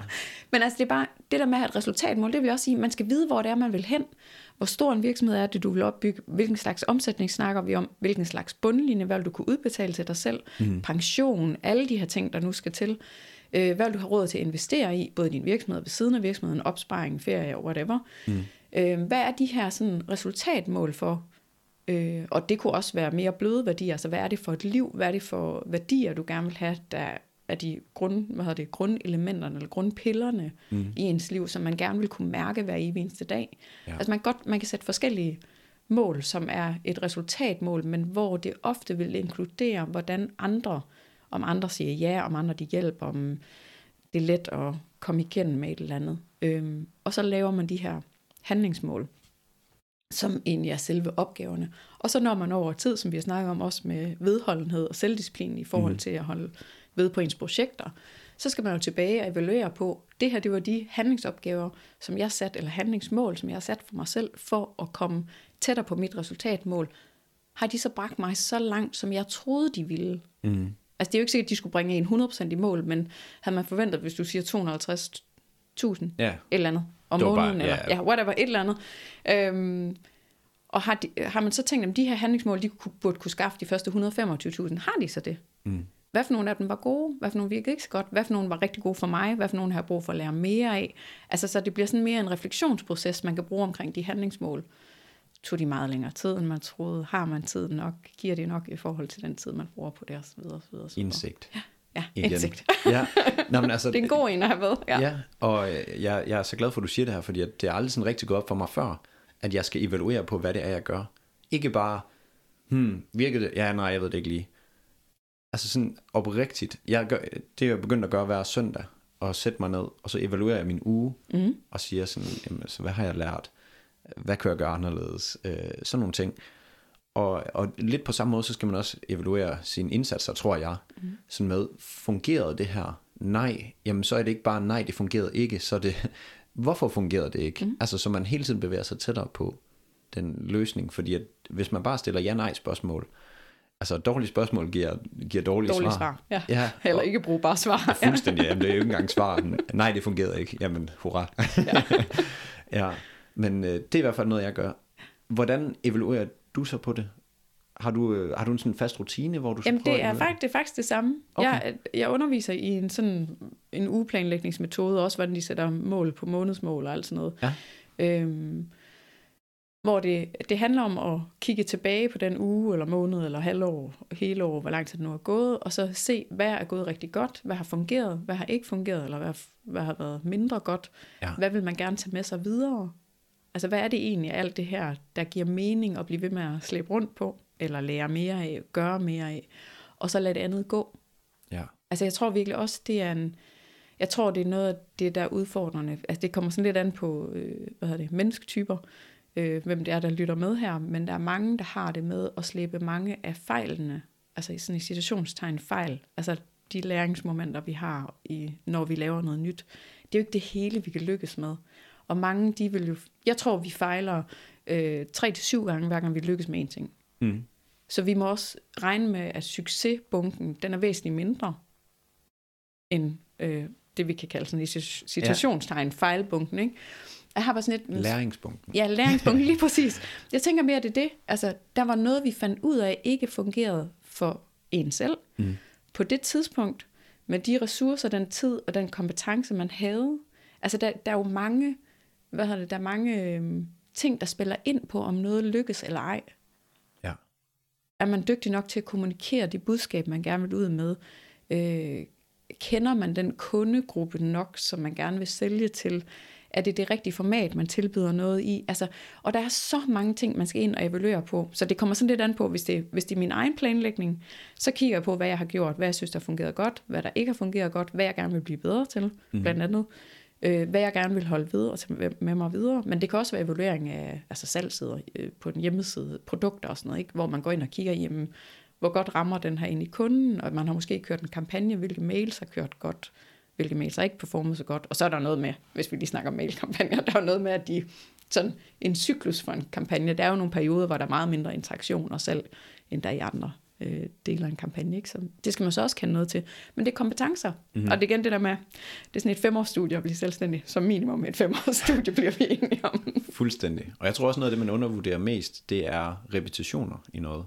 Men altså, det er bare det der med at have et resultatmål, det vil også sige, at man skal vide, hvor det er, man vil hen. Hvor stor en virksomhed er det, du vil opbygge? Hvilken slags omsætning snakker vi om? Hvilken slags bundlinje, hvad vil du kunne udbetale til dig selv? Mm. Pension, alle de her ting, der nu skal til. Øh, hvad vil du have råd til at investere i? Både din virksomhed ved siden af virksomheden, opsparing, ferie, whatever. Mm. Øh, hvad er de her sådan, resultatmål for? Øh, og det kunne også være mere bløde værdier. Altså, hvad er det for et liv? Hvad er det for værdier, du gerne vil have, der er de grund, hvad hedder det, grundelementerne eller grundpillerne mm. i ens liv, som man gerne vil kunne mærke hver evig eneste dag. Ja. Altså man, godt, man kan sætte forskellige mål, som er et resultatmål, men hvor det ofte vil inkludere, hvordan andre, om andre siger ja, om andre de hjælper, om det er let at komme igennem med et eller andet. Øhm, og så laver man de her handlingsmål, som egentlig er selve opgaverne. Og så når man over tid, som vi har snakket om, også med vedholdenhed og selvdisciplin i forhold mm. til at holde ved på ens projekter, så skal man jo tilbage og evaluere på, det her det var de handlingsopgaver, som jeg satte, eller handlingsmål, som jeg har sat for mig selv, for at komme tættere på mit resultatmål. Har de så bragt mig så langt, som jeg troede, de ville? mm. Altså det er jo ikke sikkert, at de skulle bringe en 100% i mål, men havde man forventet, hvis du siger 250.000, ja. et eller andet om var bare- måneden, eller ja. whatever, et eller andet. Øhm, og har, de, har man så tænkt, at de her handlingsmål, de kunne, burde kunne skaffe de første 125.000, har de så det? Mm. Hvad for nogle af dem var gode? Hvad for nogle virkede ikke så godt? Hvad for nogle var rigtig gode for mig? Hvad for nogle har jeg brug for at lære mere af? Altså, så det bliver sådan mere en refleksionsproces, man kan bruge omkring de handlingsmål. Tog de meget længere tid, end man troede? Har man tid nok? Giver det nok i forhold til den tid, man bruger på det? Og så videre, og så videre, og så videre. Indsigt. Ja, igen. indsigt. ja. Nå, men altså, Det er en god en at have med. Ja. Ja, og øh, jeg, jeg er så glad for, at du siger det her, fordi at det er aldrig sådan rigtig gået op for mig før, at jeg skal evaluere på, hvad det er, jeg gør. Ikke bare, hmm, virker det? Ja, nej, jeg ved det ikke lige. Altså sådan oprigtigt. Jeg gør, det er jeg begyndt at gøre hver søndag, og sætte mig ned, og så evaluerer jeg min uge, Mm. og siger sådan, jamen, så hvad har jeg lært? Hvad kan jeg gøre anderledes? Øh, sådan nogle ting. Og, og lidt på samme måde, så skal man også evaluere sine indsatser, tror jeg. Mm. Sådan med, fungerede det her? Nej. Jamen, så er det ikke bare nej, det fungerede ikke. Så det, hvorfor fungerede det ikke? Mm. Altså, så man hele tiden bevæger sig tættere på den løsning. Fordi at, hvis man bare stiller ja-nej spørgsmål, altså dårlige spørgsmål giver, giver dårlige Dårlige svar. svar. Ja. Ja, Eller ikke brugbare svar. Ja. Fuldstændig, jamen det er jo ikke engang svar. Nej, det fungerede ikke. Jamen, hurra. Ja. ja. Men øh, det er i hvert fald noget, jeg gør. Hvordan evaluerer du så på det? Har du, øh, har du en sådan fast rutine, hvor du Jamen, det er, faktisk, det er faktisk det samme. Okay. Jeg, jeg underviser i en sådan en ugeplanlægningsmetode, også hvordan de sætter mål på månedsmål og alt sådan noget. Ja. Øhm, hvor det, det handler om at kigge tilbage på den uge, eller måned, eller halvår, hele år, hvor lang tid det nu er gået, og så se, hvad er gået rigtig godt, hvad har fungeret, hvad har ikke fungeret, eller hvad, hvad har været mindre godt. Ja. Hvad vil man gerne tage med sig videre? Altså, hvad er det egentlig alt det her, der giver mening at blive ved med at slæbe rundt på, eller lære mere af, gøre mere af, og så lade det andet gå? Ja. Altså, jeg tror virkelig også, det er en... Jeg tror, det er noget af det, der er udfordrende. Altså, det kommer sådan lidt an på, øh, hvad hedder det, mennesketyper, øh, hvem det er, der lytter med her. Men der er mange, der har det med at slippe mange af fejlene, altså i sådan i situationstegn fejl, altså de læringsmomenter, vi har, i, når vi laver noget nyt. Det er jo ikke det hele, vi kan lykkes med. Og mange, de vil jo... Jeg tror, vi fejler øh, 3-7 gange, hver gang vi lykkes med en ting. Mm. Så vi må også regne med, at succesbunken, den er væsentligt mindre end øh, det, vi kan kalde sådan i situationstegn, fejlbunken. Ikke? Jeg har bare sådan et... Læringspunkten. Ja, læringspunkt, lige præcis. Jeg tænker mere, det er det. Altså, der var noget, vi fandt ud af, ikke fungerede for en selv. Mm. På det tidspunkt, med de ressourcer, den tid og den kompetence, man havde. Altså, der, der er jo mange, hvad hedder det, der er mange øh, ting, der spiller ind på, om noget lykkes eller ej. Ja. Er man dygtig nok til at kommunikere det budskab, man gerne vil ud med? Øh, kender man den kundegruppe nok, som man gerne vil sælge til? Er det det rigtige format, man tilbyder noget i? Altså, og der er så mange ting, man skal ind og evaluere på. Så det kommer sådan lidt an på, hvis det, hvis det er min egen planlægning, så kigger jeg på, hvad jeg har gjort, hvad jeg synes, der har fungeret godt, hvad der ikke har fungeret godt, hvad jeg gerne vil blive bedre til, mm-hmm. blandt andet. Øh, hvad jeg gerne vil holde ved og tage med, mig videre. Men det kan også være evaluering af altså salgsider øh, på en hjemmeside, produkter og sådan noget, ikke? hvor man går ind og kigger, jamen, hvor godt rammer den her ind i kunden, og man har måske kørt en kampagne, hvilke mails har kørt godt, hvilke mails har ikke performet så godt. Og så er der noget med, hvis vi lige snakker om mailkampagner, der er noget med, at de sådan en cyklus for en kampagne, der er jo nogle perioder, hvor der er meget mindre interaktion og salg, end der er i andre øh, dele af en kampagne. Ikke? Så det skal man så også kende noget til. Men det er kompetencer. Mm-hmm. Og det er igen det der med, det er sådan et femårsstudie at blive selvstændig. Som minimum et femårsstudie bliver vi enige om. Fuldstændig. Og jeg tror også noget af det, man undervurderer mest, det er repetitioner i noget.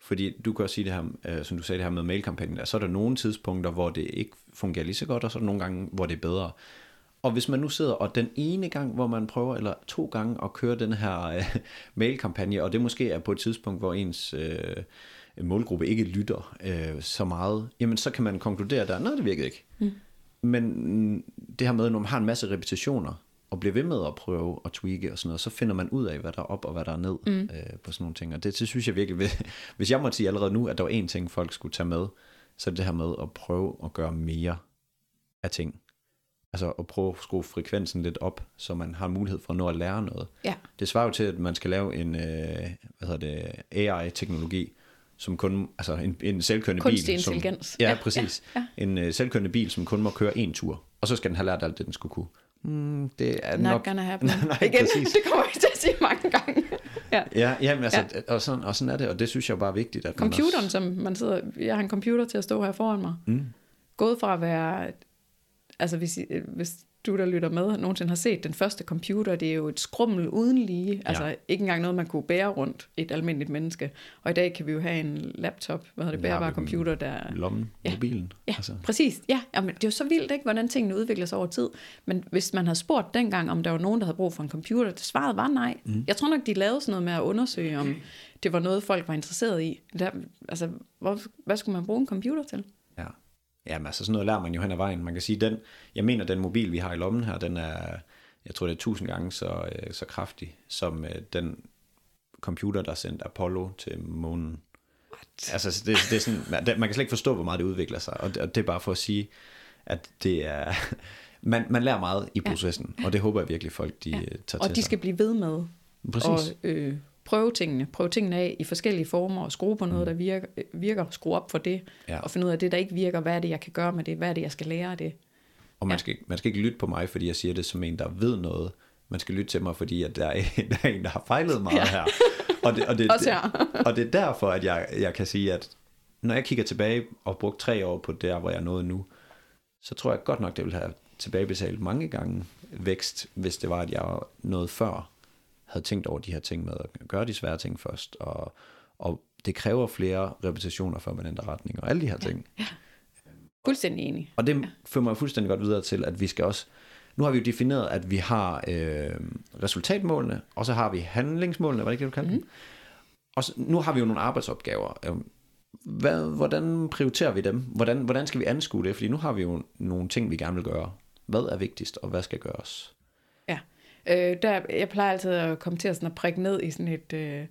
Fordi du kan også sige det her, øh, som du sagde det her med mailkampagnen, så er der nogle tidspunkter, hvor det ikke fungerer lige så godt, og så er der nogle gange, hvor det er bedre. Og hvis man nu sidder, og den ene gang, hvor man prøver, eller to gange at køre den her øh, mailkampagne, og det måske er på et tidspunkt, hvor ens øh, målgruppe ikke lytter øh, så meget, jamen så kan man konkludere der, nej, det virkede ikke. Mm. Men det her med, når man har en masse repetitioner, og bliver ved med at prøve at tweake og sådan noget, så finder man ud af, hvad der er op og hvad der er ned mm. øh, på sådan nogle ting. Og det, det synes jeg virkelig, hvis, jeg måtte sige allerede nu, at der var en ting, folk skulle tage med, så er det det her med at prøve at gøre mere af ting. Altså at prøve at skrue frekvensen lidt op, så man har mulighed for at nå at lære noget. Ja. Det svarer jo til, at man skal lave en øh, hvad hedder det, AI-teknologi, som kun, altså en, en selvkørende Kunstig bil. Som, intelligens. ja, Ja, ja, præcis. ja, Ja. En øh, selvkørende bil, som kun må køre en tur, og så skal den have lært alt det, den skulle kunne. Mm, det er Not nok... gonna happen. Nej, Igen, præcis. det kommer jeg til at sige mange gange. Ja. Ja, jamen, altså, ja. Og, sådan, og sådan er det, og det synes jeg bare er vigtigt. At man Computeren, også, som man sidder... Jeg har en computer til at stå her foran mig. Mm. Gået fra at være... Altså, hvis, hvis du, der lytter med, nogensinde har set den første computer, det er jo et skrummel uden lige. Altså, Ja. ikke engang noget, man kunne bære rundt, et almindeligt menneske. Og i dag kan vi jo have en laptop, hvad hedder det, Ja, bærbar vi kan- computer, der... Lommen, Ja. mobilen. Ja, Altså, præcis. Ja, jamen, det er jo så vildt, ikke, hvordan tingene udvikler sig over tid. Men hvis man havde spurgt dengang, om der var nogen, der havde brug for en computer, det svaret var nej. Mm. Jeg tror nok, de lavede sådan noget med at undersøge, om det var noget, folk var interesseret i. Der, altså, hvor, hvad skulle man bruge en computer til? Ja. Jamen altså sådan noget lærer man jo hen ad vejen. Man kan sige, den, jeg mener den mobil vi har i lommen her, den er, jeg tror det er tusind gange så, øh, så kraftig, som øh, den computer, der sendte Apollo til månen. What? Altså det, det er sådan, man, kan slet ikke forstå, hvor meget det udvikler sig, og det, og det er bare for at sige, at det er, man, man lærer meget i processen, ja. og det håber jeg virkelig folk, de ja. Øh, tager og til Og de skal blive ved med Præcis. og øh, prøve tingene, prøve tingene af i forskellige former, og skrue på noget, mm. der virker, virker, skrue op for det, ja. og finde ud af det, der ikke virker, hvad er det, jeg kan gøre med det, hvad er det, jeg skal lære af det. Og man, ja. skal, man skal ikke lytte på mig, fordi jeg siger det som en, der ved noget. Man skal lytte til mig, fordi at der, er, der er en, der har fejlet meget ja. her. Og det, og, det, Også her. og det er derfor, at jeg, jeg kan sige, at når jeg kigger tilbage og brugt tre år på der, hvor jeg er nået nu, så tror jeg godt nok, det vil have tilbagebetalt mange gange vækst, hvis det var, at jeg noget før havde tænkt over de her ting med at gøre de svære ting først, og, og det kræver flere repetitioner, før man retning, og alle de her ting. Ja, ja. Fuldstændig enig. Og det ja. fører mig fuldstændig godt videre til, at vi skal også, nu har vi jo defineret, at vi har øh, resultatmålene, og så har vi handlingsmålene, hvad det ikke det, du kalder mm. dem? Og så, nu har vi jo nogle arbejdsopgaver. Øhm, hvad, hvordan prioriterer vi dem? Hvordan, hvordan skal vi anskue det? Fordi nu har vi jo nogle ting, vi gerne vil gøre. Hvad er vigtigst, og hvad skal gøres? Øh, der, jeg plejer altid at komme til at, sådan at prikke ned i sådan et, øh,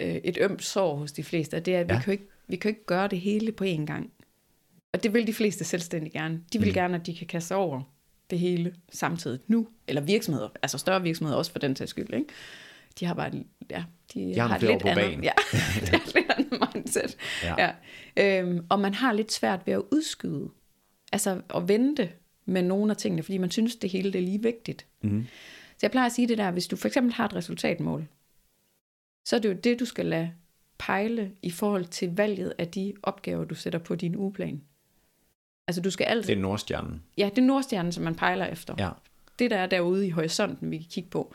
et ømt sår hos de fleste, og det er, at ja. vi, kan ikke, vi kan ikke gøre det hele på én gang. Og det vil de fleste selvstændig gerne. De vil mm. gerne, at de kan kaste over det hele samtidig nu. Eller virksomheder, altså større virksomheder også for den sags skyld. Ikke? De har bare, ja, de, de har, har lidt andet, ja, det er et lidt andet mindset. Ja. Ja. Øhm, og man har lidt svært ved at udskyde, altså at vente med nogle af tingene, fordi man synes, det hele det er lige vigtigt. Mm. Så jeg plejer at sige det der, hvis du for eksempel har et resultatmål, så er det jo det, du skal lade pejle i forhold til valget af de opgaver, du sætter på din ugeplan. Altså du skal altid... Det er Nordstjernen. Ja, det er Nordstjernen, som man pejler efter. Ja. Det, der er derude i horisonten, vi kan kigge på.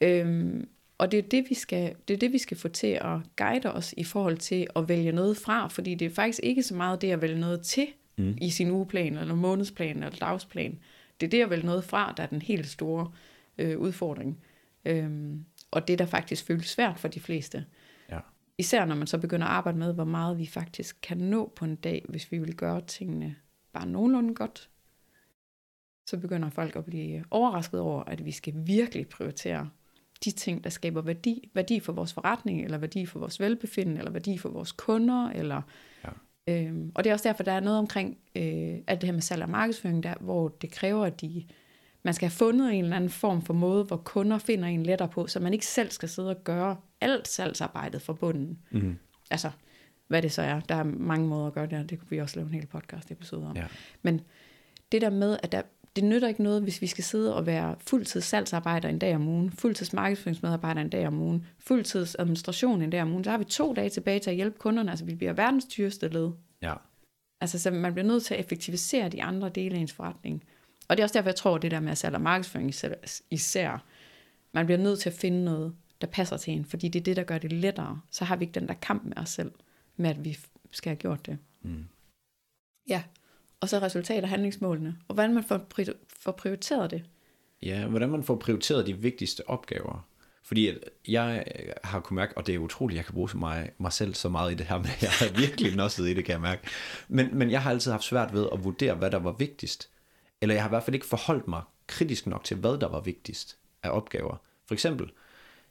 Øhm, og det er det, vi skal, det er det, vi skal få til at guide os i forhold til at vælge noget fra, fordi det er faktisk ikke så meget det at vælge noget til mm. i sin ugeplan, eller månedsplan, eller dagsplan. Det er det at vælge noget fra, der er den helt store øh, udfordring. Øhm, og det, der faktisk føles svært for de fleste. Ja. Især når man så begynder at arbejde med, hvor meget vi faktisk kan nå på en dag, hvis vi vil gøre tingene bare nogenlunde godt, så begynder folk at blive overrasket over, at vi skal virkelig prioritere de ting, der skaber værdi. Værdi for vores forretning, eller værdi for vores velbefindende, eller værdi for vores kunder. Eller, ja. øhm, og det er også derfor, der er noget omkring øh, alt det her med salg og markedsføring, der, hvor det kræver, at de, man skal have fundet en eller anden form for måde, hvor kunder finder en lettere på, så man ikke selv skal sidde og gøre alt salgsarbejdet fra bunden. Mm. Altså, hvad det så er. Der er mange måder at gøre det, det kunne vi også lave en hel podcast episode om. Ja. Men det der med, at der, det nytter ikke noget, hvis vi skal sidde og være fuldtids salgsarbejder en dag om ugen, fuldtids markedsføringsmedarbejder en dag om ugen, fuldtids administration en dag om ugen, så har vi to dage tilbage til at hjælpe kunderne, altså vi bliver verdens dyreste led. Ja. Altså så man bliver nødt til at effektivisere de andre dele af ens forretning. Og det er også derfor, jeg tror, det der med at sælge markedsføring især, man bliver nødt til at finde noget, der passer til en, fordi det er det, der gør det lettere. Så har vi ikke den der kamp med os selv med, at vi skal have gjort det. Mm. Ja, og så resultat og handlingsmålene, og hvordan man får, får prioriteret det. Ja, hvordan man får prioriteret de vigtigste opgaver. Fordi jeg har kunnet mærke, og det er utroligt, jeg kan bruge mig, mig selv så meget i det her, men jeg har virkelig nosset i det, kan jeg mærke. Men, men jeg har altid haft svært ved at vurdere, hvad der var vigtigst. Eller jeg har i hvert fald ikke forholdt mig kritisk nok til, hvad der var vigtigst af opgaver. For eksempel,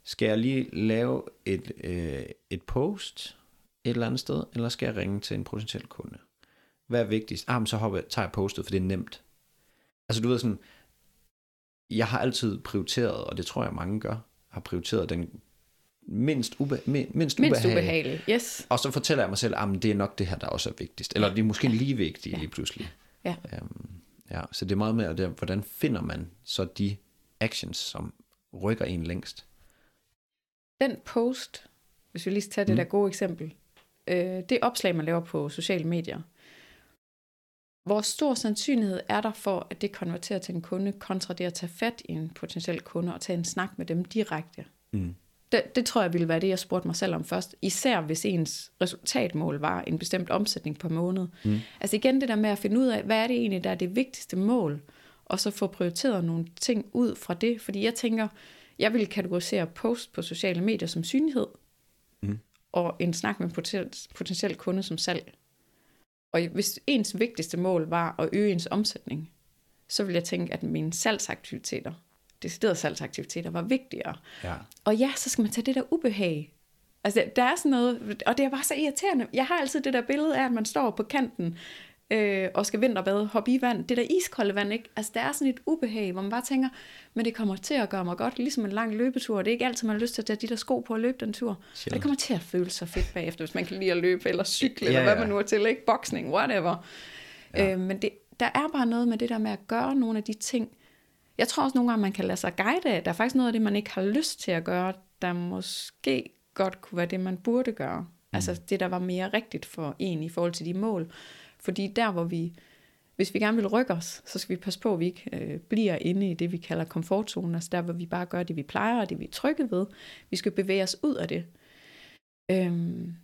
skal jeg lige lave et, øh, et post, et eller andet sted, eller skal jeg ringe til en potentiel kunde? Hvad er vigtigst? Ah, men så hopper, tager jeg postet, for det er nemt. Altså du ved sådan, jeg har altid prioriteret, og det tror jeg mange gør, har prioriteret den mindst, ube, mindst, mindst ubehag. ubehagelige. Yes. Og så fortæller jeg mig selv, at det er nok det her, der også er vigtigst. Eller det er måske lige vigtigt ja. lige pludselig. Ja. Um, ja. Så det er meget mere, hvordan finder man så de actions, som rykker en længst? Den post, hvis vi lige tager det mm. der gode eksempel, øh, det opslag, man laver på sociale medier, hvor stor sandsynlighed er der for, at det konverterer til en kunde, kontra det at tage fat i en potentiel kunde og tage en snak med dem direkte? Mm. Det, det tror jeg ville være det, jeg spurgte mig selv om først. Især hvis ens resultatmål var en bestemt omsætning per måned. Mm. Altså igen det der med at finde ud af, hvad er det egentlig, der er det vigtigste mål, og så få prioriteret nogle ting ud fra det. Fordi jeg tænker, jeg vil kategorisere post på sociale medier som synlighed, mm. og en snak med en potentiel, kunde som salg. Og hvis ens vigtigste mål var at øge ens omsætning, så ville jeg tænke, at mine salgsaktiviteter, deciderede salgsaktiviteter, var vigtigere. Ja. Og ja, så skal man tage det der ubehag. Altså, der er sådan noget, og det er bare så irriterende. Jeg har altid det der billede af, at man står på kanten øh, og skal vinterbade, hoppe i vand. Det der iskolde vand, ikke? Altså, der er sådan et ubehag, hvor man bare tænker, men det kommer til at gøre mig godt, ligesom en lang løbetur. Det er ikke altid, man har lyst til at tage de der sko på og løbe den tur. Sjældent. Det kommer til at føle sig fedt bagefter, hvis man kan lide at løbe, eller cykle, Ja, ja, eller hvad ja. man nu er til, ikke? Boksning, whatever. Ja. Øh, men det, der er bare noget med det der med at gøre nogle af de ting. Jeg tror også nogle gange, man kan lade sig guide af. Der er faktisk noget af det, man ikke har lyst til at gøre, der måske godt kunne være det, man burde gøre. Mm. Altså det, der var mere rigtigt for en i forhold til de mål. Fordi der, hvor vi, hvis vi gerne vil rykke os, så skal vi passe på, at vi ikke øh, bliver inde i det, vi kalder komfortzonen. Altså der, hvor vi bare gør det, vi plejer, og det, vi er trygge ved. Vi skal bevæge os ud af det. Øhm,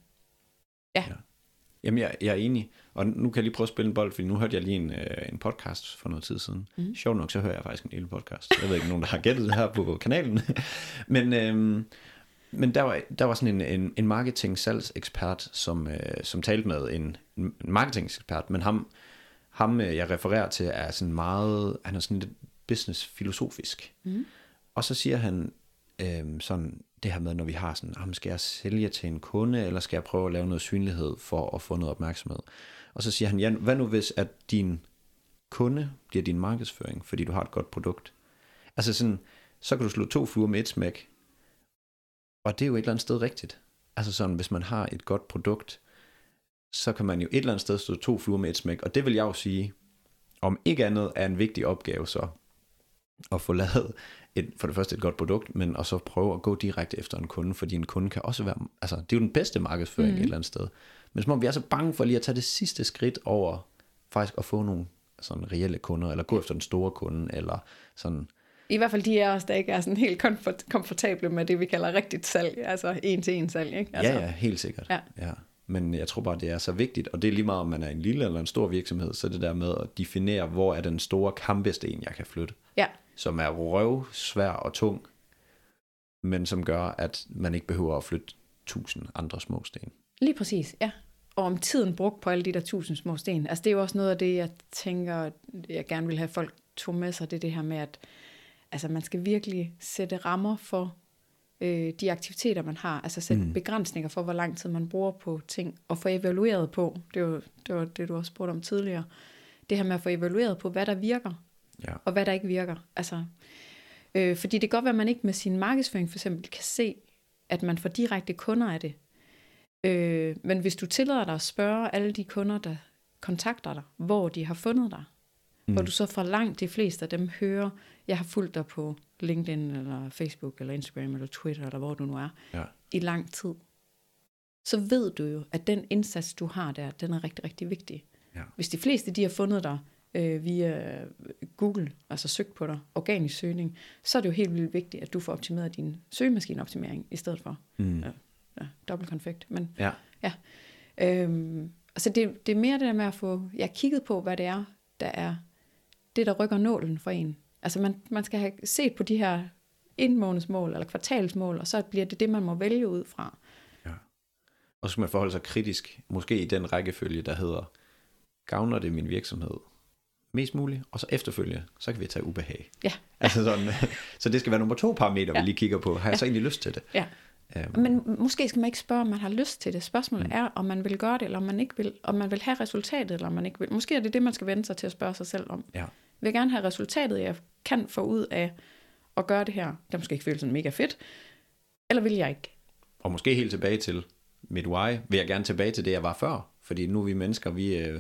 Jamen, jeg, jeg er enig. Og nu kan jeg lige prøve at spille en bold, fordi nu hørte jeg lige en, øh, en podcast for noget tid siden. Mm. Sjovt nok, så hører jeg faktisk en lille podcast. Jeg ved ikke, nogen der har gættet det her på kanalen. men øhm, men der, var, der var sådan en, en, en marketing-salgsekspert, som, øh, som talte med en, en marketing-ekspert, men ham, ham øh, jeg refererer til, er sådan meget, han er sådan lidt business-filosofisk. Mm. Og så siger han øh, sådan det her med, når vi har sådan, ah, skal jeg sælge til en kunde, eller skal jeg prøve at lave noget synlighed for at få noget opmærksomhed? Og så siger han, ja, hvad nu hvis, at din kunde bliver din markedsføring, fordi du har et godt produkt? Altså sådan, så kan du slå to fluer med et smæk, og det er jo et eller andet sted rigtigt. Altså sådan, hvis man har et godt produkt, så kan man jo et eller andet sted slå to fluer med et smæk, og det vil jeg jo sige, om ikke andet er en vigtig opgave så, at få lavet et, for det første et godt produkt, men og så prøve at gå direkte efter en kunde, fordi en kunde kan også være, altså det er jo den bedste markedsføring mm. et eller andet sted. Men som om vi er så bange for lige at tage det sidste skridt over, faktisk at få nogle sådan reelle kunder, eller gå efter den store kunde, eller sådan, I hvert fald de af os, der ikke er sådan helt komfort- komfortable med det, vi kalder rigtigt salg, altså en-til-en salg. Ikke? Altså, ja, ja, helt sikkert. Ja. ja. Men jeg tror bare, det er så vigtigt, og det er lige meget, om man er en lille eller en stor virksomhed, så det der med at definere, hvor er den store kampesten, jeg kan flytte, ja. Som er røv, svær og tung, men som gør, at man ikke behøver at flytte tusind andre små sten. Lige præcis, ja. Og om tiden brugt på alle de der tusind små sten. Altså det er jo også noget af det, jeg tænker, jeg gerne vil have folk tog med sig, det er det her med, at altså, man skal virkelig sætte rammer for øh, de aktiviteter, man har. Altså sætte mm. begrænsninger for, hvor lang tid man bruger på ting, og få evalueret på, det var det, var det du også spurgte om tidligere, det her med at få evalueret på, hvad der virker, Ja. og hvad der ikke virker. Altså, øh, fordi det kan godt være, at man ikke med sin markedsføring for eksempel kan se, at man får direkte kunder af det. Øh, men hvis du tillader dig at spørge alle de kunder, der kontakter dig, hvor de har fundet dig, mm. hvor du så fra langt de fleste af dem hører, jeg har fulgt dig på LinkedIn, eller Facebook, eller Instagram, eller Twitter, eller hvor du nu er, Ja. i lang tid, så ved du jo, at den indsats, du har der, den er rigtig, rigtig vigtig. Ja. Hvis de fleste, de har fundet dig øh, via Google, altså søgt på dig, organisk søgning, så er det jo helt vildt vigtigt, at du får optimeret din søgemaskineoptimering i stedet for. Mm. Ja, ja dobbelt konfekt. Men Ja. ja. Øhm, altså det, det er mere det der med at få, jeg har kigget på, hvad det er, der er det, der rykker nålen for en. Altså man, man skal have set på de her indmånedsmål eller kvartalsmål, og så bliver det det, man må vælge ud fra. Og så skal man forholde sig kritisk, måske i den rækkefølge, der hedder, gavner det min virksomhed mest muligt, og så efterfølge, så kan vi tage ubehag. Ja. Altså sådan, så det skal være nummer to parameter, ja. Ja. vi lige kigger på. Har jeg så egentlig lyst til det? Ja. Um, Men måske skal man ikke spørge, om man har lyst til det. Spørgsmålet mm. er, om man vil gøre det, eller om man ikke vil. Om man vil have resultatet, eller om man ikke vil. Måske er det det, man skal vende sig til at spørge sig selv om. ja. Vil jeg gerne have resultatet, jeg kan få ud af at gøre det her? Det måske ikke føles sådan mega fedt. Eller vil jeg ikke? Og måske helt tilbage til mit why, vil jeg gerne tilbage til det, jeg var før. Fordi nu er vi mennesker, vi øh,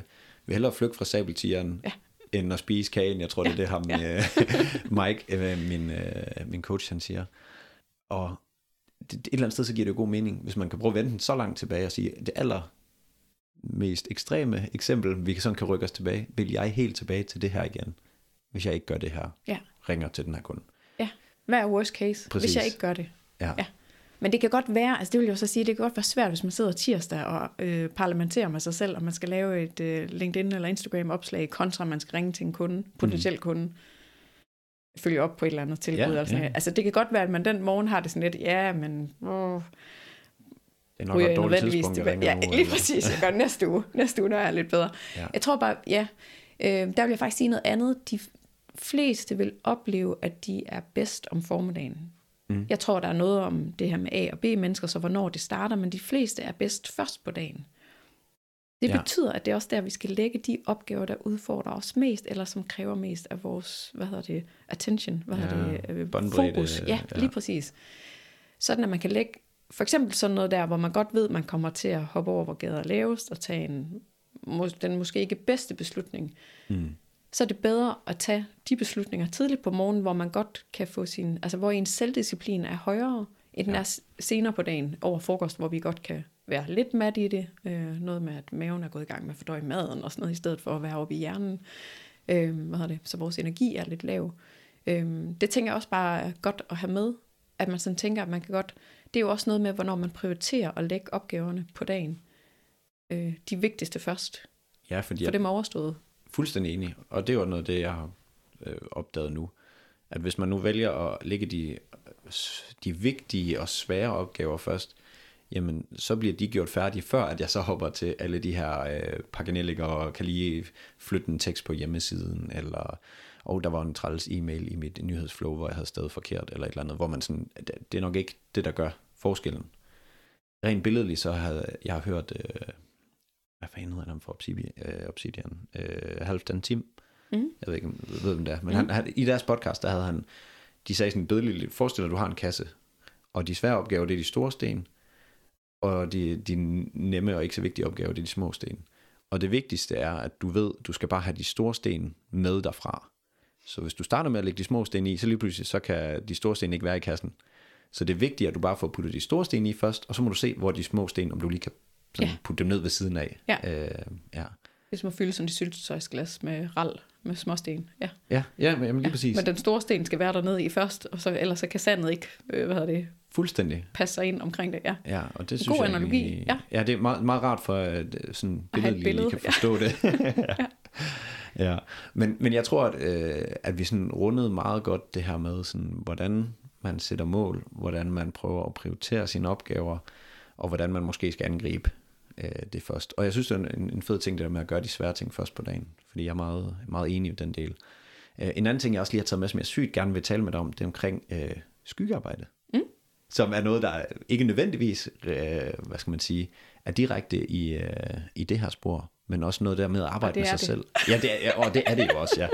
vil hellere flygte fra sabeltigeren, Ja. End at spise kagen. Jeg tror, det er det, ham, Ja. øh, Mike, øh, min, øh, min coach, han siger. Og det, et eller andet sted, så giver det jo god mening, hvis man kan prøve at vente den så langt tilbage og sige, det aller mest ekstreme eksempel, vi sådan kan rykke os tilbage, vil jeg helt tilbage til det her igen, hvis jeg ikke gør det her, Ja. ringer til den her kunde. Ja. Hvad er worst case, Præcis. hvis jeg ikke gør det? Ja. Ja. Men det kan godt være, altså det vil jeg så sige, det kan godt være svært, hvis man sidder tirsdag og øh, parlamenterer med sig selv, og man skal lave et øh, LinkedIn eller Instagram opslag, kontra man skal ringe til en kunde, potentiel kunde, følge op på et eller andet tilbud. Ja, eller sådan ja. noget. Altså det kan godt være, at man den morgen har det sådan lidt, ja, men åh, Det er nok et dårligt tidspunkt tilbage. Ja, lige eller- præcis. Jeg gør det næste uge. Næste uge, når jeg er lidt bedre. Ja. Jeg tror bare, ja, øh, der vil jeg faktisk sige noget andet. De fleste vil opleve, at de er bedst om formiddagen. Mm. Jeg tror, der er noget om det her med A og B-mennesker, så hvornår det starter, men de fleste er bedst først på dagen. Det Ja. betyder, at det er også der, vi skal lægge de opgaver, der udfordrer os mest, eller som kræver mest af vores, hvad hedder det, attention, hvad Ja, hedder det, øh, fokus. Ja, ja. lige præcis. Sådan, at man kan lægge, for eksempel sådan noget der, hvor man godt ved, man kommer til at hoppe over, hvor gader er lavest, og tage en, den måske ikke bedste beslutning, Mm. Så er det bedre at tage de beslutninger tidligt på morgenen, hvor man godt kan få sin, altså hvor ens selvdisciplin er højere, end den Ja. er senere på dagen over frokost, hvor vi godt kan være lidt mat i det. Øh, noget med, at maven er gået i gang med at fordøje maden og sådan noget, i stedet for at være oppe i hjernen. Øh, hvad hedder det? Så vores energi er lidt lav. Øh, det tænker jeg også bare er godt at have med, at man sådan tænker, at man kan godt... Det er jo også noget med, hvornår man prioriterer at lægge opgaverne på dagen. Øh, de vigtigste først, Ja, fordi for jeg dem er overstået fuldstændig enig, og det var noget af det, jeg har øh, opdaget nu, at hvis man nu vælger at lægge de, de vigtige og svære opgaver først, jamen så bliver de gjort færdige, før at jeg så hopper til alle de her øh, paganelliker og kan lige flytte en tekst på hjemmesiden, eller og der var en træls e-mail i mit nyhedsflow, hvor jeg havde stadig forkert, eller et eller andet, hvor man sådan, det, er nok ikke det, der gør forskellen. Rent billedligt, så havde jeg har hørt, øh, for Obsidian, øh, Obsidian øh, Halvdan Tim, Mm. jeg ved ikke, om du ved, hvem det er, men Mm. han, han, i deres podcast, der havde han, de sagde sådan billedligt, forestil dig, at du har en kasse, og de svære opgaver, det er de store sten, og de, de nemme og ikke så vigtige opgaver, det er de små sten. Og det vigtigste er, at du ved, du skal bare have de store sten med derfra. Så hvis du starter med at lægge de små sten i, så lige pludselig, så kan de store sten ikke være i kassen. Så det er vigtigt, at du bare får puttet de store sten i først, og så må du se, hvor de små sten, om du lige kan sådan Ja. putte dem ned ved siden af. Ja. Øh, ja. Det er som at fylde sådan et syltetøjsglas med ral med småsten. Ja. Ja, ja, men jamen lige præcis. Men den store sten skal være dernede i først, og så, ellers så kan sandet ikke øh, hvad hedder det, Fuldstændig. passe sig ind omkring det. Ja. Ja, og det God synes jeg analogi, egentlig- ja. ja, det er meget, meget rart for øh, sådan billedligt billede, kan forstå det. ja. Men, men jeg tror, at, øh, at vi sådan rundede meget godt det her med, sådan, hvordan man sætter mål, hvordan man prøver at prioritere sine opgaver, og hvordan man måske skal angribe øh, det først. Og jeg synes, det er en, en fed ting, det der med at gøre de svære ting først på dagen, fordi jeg er meget, meget enig i den del. Øh, en anden ting, jeg også lige har taget med, som jeg sygt gerne vil tale med dig om, det er omkring øh, skyggearbejde. Mm. Som er noget, der ikke nødvendigvis, øh, hvad skal man sige, er direkte i, øh, i det her spor, men også noget der med at arbejde med sig det. selv. Ja, det er, og det er det jo også, ja.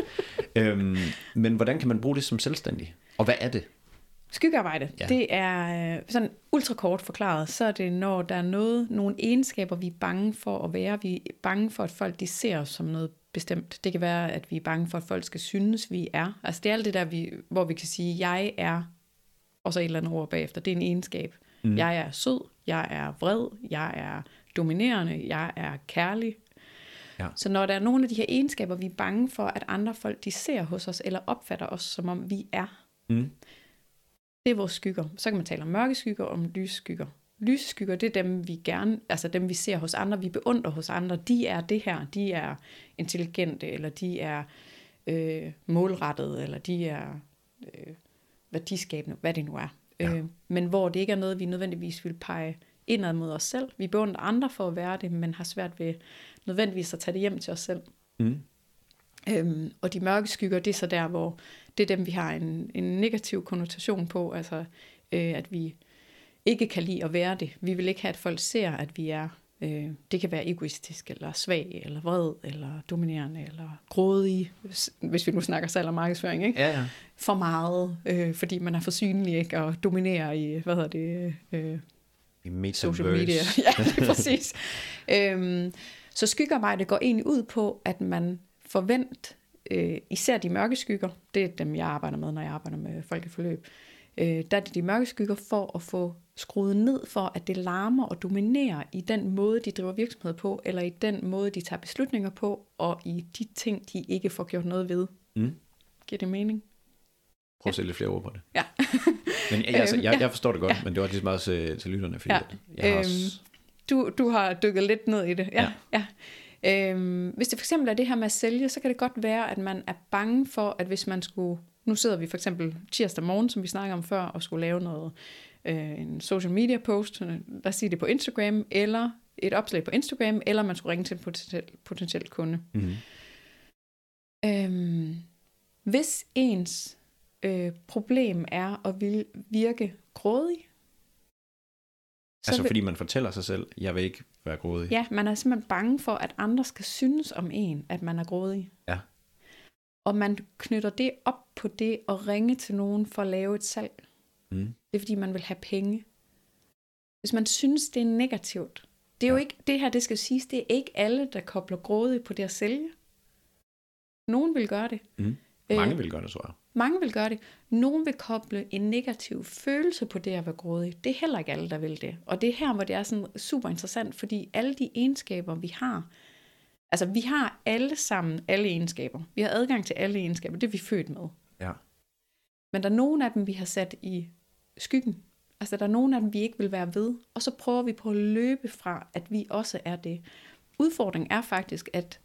øhm, men hvordan kan man bruge det som selvstændig? Og hvad er det? Skyggearbejde, Ja. det er øh, sådan ultrakort forklaret, så er det, når der er noget, nogle egenskaber, vi er bange for at være. Vi er bange for, at folk de ser os som noget bestemt. Det kan være, at vi er bange for, at folk skal synes, vi er. Altså det er alt det der, vi, hvor vi kan sige, jeg er, og så et eller andet ord bagefter. Det er en egenskab. Mm. Jeg er sød, jeg er vred, jeg er dominerende, jeg er kærlig. Ja. Så når der er nogle af de her egenskaber, vi er bange for, at andre folk de ser hos os, eller opfatter os, som om vi er, Mm. Det er vores skygger. Så kan man tale om mørke skygger og om lysskygger. Lysskygger, det er dem, vi gerne, altså dem, vi ser hos andre, vi beundrer hos andre. De er det her, de er intelligente, eller de er øh, målrettede, eller de er øh, værdiskabende, hvad det nu er. Ja. Øh, men hvor det ikke er noget, vi nødvendigvis vil pege indad mod os selv. Vi beundrer andre for at være det, men har svært ved nødvendigvis at tage det hjem til os selv. Mm. Øhm, og de mørke skygger, det er så der, hvor det er dem, vi har en, en negativ konnotation på, altså øh, at vi ikke kan lide at være det. Vi vil ikke have, at folk ser, at vi er, øh, det kan være egoistisk, eller svag, eller vred, eller dominerende, eller grådig, hvis- hvis vi nu snakker salg og markedsføring, ikke? Ja, ja. For meget, øh, fordi man er for synlig, ikke? Og dominerer i, hvad hedder det, øh, I metaverse. social media. Ja, det er præcis. øhm, så skyggearbejde går egentlig ud på, at man forvent, øh, især de mørke skygger, det er dem, jeg arbejder med, når jeg arbejder med folk i forløb, øh, der er det de mørke skygger for at få skruet ned for, at det larmer og dominerer i den måde, de driver virksomhed på, eller i den måde, de tager beslutninger på, og i de ting, de ikke får gjort noget ved. Mm. Giver det mening? Prøv at sætte lidt flere ord på det. Ja. men jeg, altså, Øhm, jeg, ja. jeg forstår det godt, Ja. men det var ligesom også øh, til lytterne, fordi Ja. ja. jeg har Øhm, også... Du, du har dykket lidt ned i det. Ja, ja. ja. Øhm, hvis det for eksempel er det her med at sælge, så kan det godt være, at man er bange for, at hvis man skulle nu sidder vi for eksempel tirsdag morgen, som vi snakker om før, og skulle lave noget, øh, en social media post, øh, lad os sige det på Instagram, eller et opslag på Instagram, eller man skulle ringe til en potentiel, potentiel kunde. Mm. Øhm, hvis ens øh, problem er at vil virke grådig, så Altså vil, fordi man fortæller sig selv, jeg vil ikke være grådig. ja, man er simpelthen bange for, at andre skal synes om en, at man er grådig. Ja. Og man knytter det op på det at ringe til nogen for at lave et salg. Mm. Det er fordi, man vil have penge. Hvis man synes, det er negativt. Det er jo Ja. ikke, det her, det skal siges, det er ikke alle, der kobler grådig på det at sælge. Nogen vil gøre det. Mm. Øh, Mange vil gøre det, tror jeg. Mange vil gøre det. Nogen vil koble en negativ følelse på det at være grådig. Det er heller ikke alle, der vil det. Og det er her, hvor det er sådan super interessant, fordi alle de egenskaber, vi har, altså vi har alle sammen alle egenskaber. Vi har adgang til alle egenskaber. Det er vi født med. Ja. Men der er nogle af dem, vi har sat i skyggen. Altså der er nogle af dem, vi ikke vil være ved. Og så prøver vi på at løbe fra, at vi også er det. Udfordringen er faktisk, at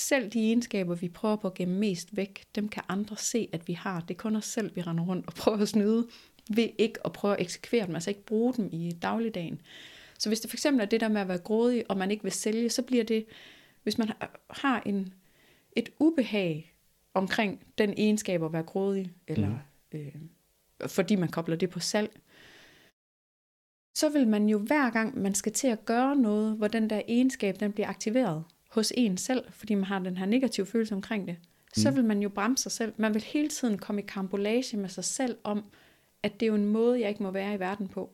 selv de egenskaber, vi prøver på at gemme mest væk, dem kan andre se, at vi har. Det er kun os selv, vi render rundt og prøver at snyde ved ikke at prøve at eksekvere dem, altså ikke bruge dem i dagligdagen. Så hvis det for eksempel er det der med at være grådig, og man ikke vil sælge, så bliver det, hvis man har- en, et ubehag omkring den egenskab at være grådig, eller mm. øh, fordi man kobler det på salg, så vil man jo hver gang, man skal til at gøre noget, hvor den der egenskab, den bliver aktiveret hos en selv, fordi man har den her negative følelse omkring det, så Mm. vil man jo bremse sig selv. Man vil hele tiden komme i kambolage med sig selv om, at det er jo en måde, jeg ikke må være i verden på.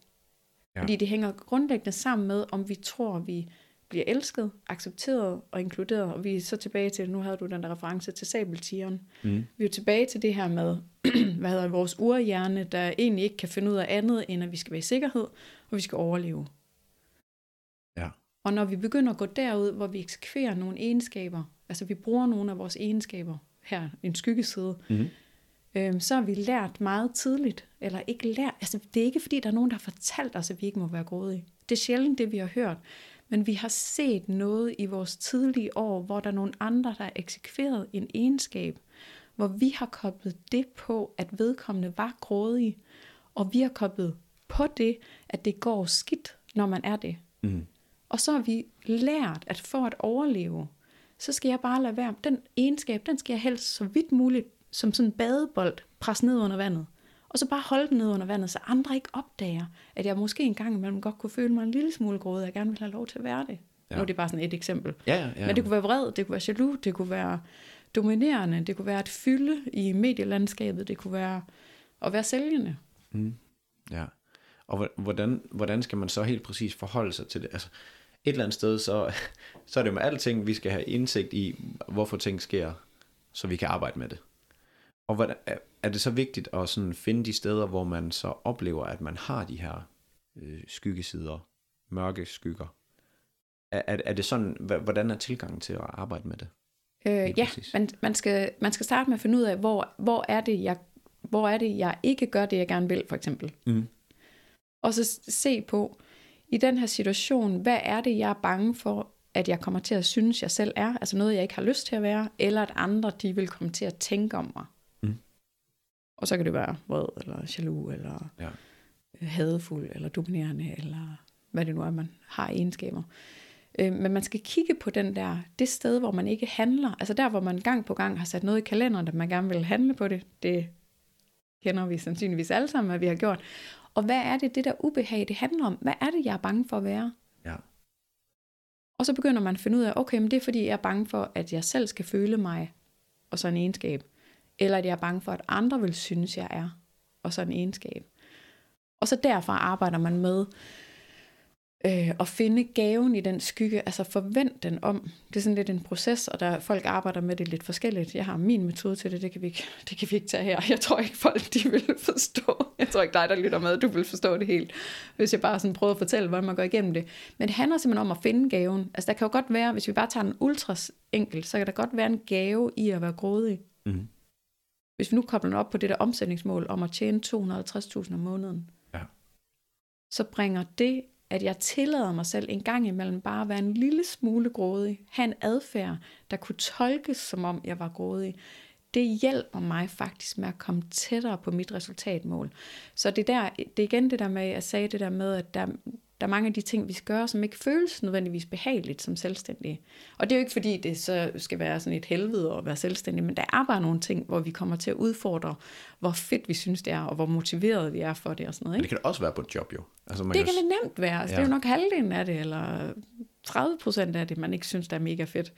Ja. Fordi det hænger grundlæggende sammen med, om vi tror, vi bliver elsket, accepteret og inkluderet. Og vi er så tilbage til, nu havde du den der reference til sabeltigeren. Mm. Vi er jo tilbage til det her med, hvad hedder vores urhjerne, der egentlig ikke kan finde ud af andet, end at vi skal være i sikkerhed, og vi skal overleve. Og når vi begynder at gå derud, hvor vi eksekverer nogle egenskaber, altså vi bruger nogle af vores egenskaber her, en skyggeside, Mm. øhm, så har vi lært meget tidligt, eller ikke lært, altså det er ikke fordi, der er nogen, der har fortalt os, at vi ikke må være grådige. Det er sjældent det, vi har hørt. Men vi har set noget i vores tidlige år, hvor der er nogle andre, der har eksekveret en egenskab, hvor vi har koblet det på, at vedkommende var grådig, og vi har koblet på det, at det går skidt, når man er det. Mm. Og så har vi lært, at for at overleve, så skal jeg bare lade være. Den egenskab, den skal jeg helst så vidt muligt, som sådan en badebold, presse ned under vandet. Og så bare holde den ned under vandet, så andre ikke opdager, at jeg måske en gang imellem godt kunne føle mig en lille smule grådig, og jeg gerne vil have lov til at være det. Ja. Nu er det bare sådan et eksempel. Ja, ja, ja. Men det kunne være vred, det kunne være jaloux, det kunne være dominerende, det kunne være at fylde i medielandskabet, det kunne være at være sælgende. Mm. Ja. Og hvor- hvordan, hvordan skal man så helt præcis forholde sig til det? Altså, et eller andet sted, så, så er det jo med alting, vi skal have indsigt i, hvorfor ting sker, så vi kan arbejde med det. Og hvordan, er- det så vigtigt at sådan finde de steder, hvor man så oplever, at man har de her øh, skyggesider, mørke skygger? Er, er, er det sådan, hvordan er tilgangen til at arbejde med det? Øh, ja, præcis. man, man, skal, man skal starte med at finde ud af, hvor, hvor, er det, jeg, hvor er det, jeg ikke gør det, jeg gerne vil, for eksempel. Mm. Og så se på, i den her situation, hvad er det, jeg er bange for, at jeg kommer til at synes, jeg selv er? Altså noget, jeg ikke har lyst til at være, eller at andre, de vil komme til at tænke om mig. Mm. Og så kan det være vred, eller jaloux, eller Ja. øh, hadefuld, eller dominerende, eller hvad det nu er, man har egenskaber. Øh, Men man skal kigge på den der, det sted, hvor man ikke handler. Altså der, hvor man gang på gang har sat noget i kalenderen, at man gerne vil handle på det. Det kender vi sandsynligvis alle sammen, hvad vi har gjort. Og hvad er det, det der ubehag, det handler om? Hvad er det, jeg er bange for at være? Ja. Og så begynder man at finde ud af, okay, men det er fordi, jeg er bange for, at jeg selv skal føle mig, og så en egenskab. Eller at jeg er bange for, at andre vil synes, jeg er, og så en egenskab. Og så derfra arbejder man med øh, at finde gaven i den skygge, altså forvent den om. Det er sådan lidt en proces, og der folk arbejder med det lidt forskelligt. Jeg har min metode til det, det kan vi ikke, det kan vi ikke tage her. Jeg tror ikke folk, de vil forstå. Jeg tror ikke dig, der lytter med, du vil forstå det helt, hvis jeg bare sådan prøver at fortælle, hvordan man går igennem det. Men det handler simpelthen om at finde gaven. Altså der kan jo godt være, hvis vi bare tager en ultras enkelt, så kan der godt være en gave i at være grådig. Mm. Hvis vi nu kobler den op på det der omsætningsmål om at tjene 250.000 om måneden, Ja. så bringer det, at jeg tillader mig selv en gang imellem bare at være en lille smule grådig, have en adfærd, der kunne tolkes som om jeg var grådig, det hjælper mig faktisk med at komme tættere på mit resultatmål. Så det, der, det er igen det der med, jeg sagde det der med, at der, der er mange af de ting, vi skal gøre, som ikke føles nødvendigvis behageligt som selvstændige. Og det er jo ikke fordi, det så skal være sådan et helvede at være selvstændig, men der er bare nogle ting, hvor vi kommer til at udfordre, hvor fedt vi synes det er, og hvor motiveret vi er for det og sådan noget. Men Ikke? det kan også være på et job jo. Altså, man Det kan kan jo det nemt være. Altså, ja. Det er jo nok halvdelen af det, eller 30 procent af det, man ikke synes, der er mega fedt.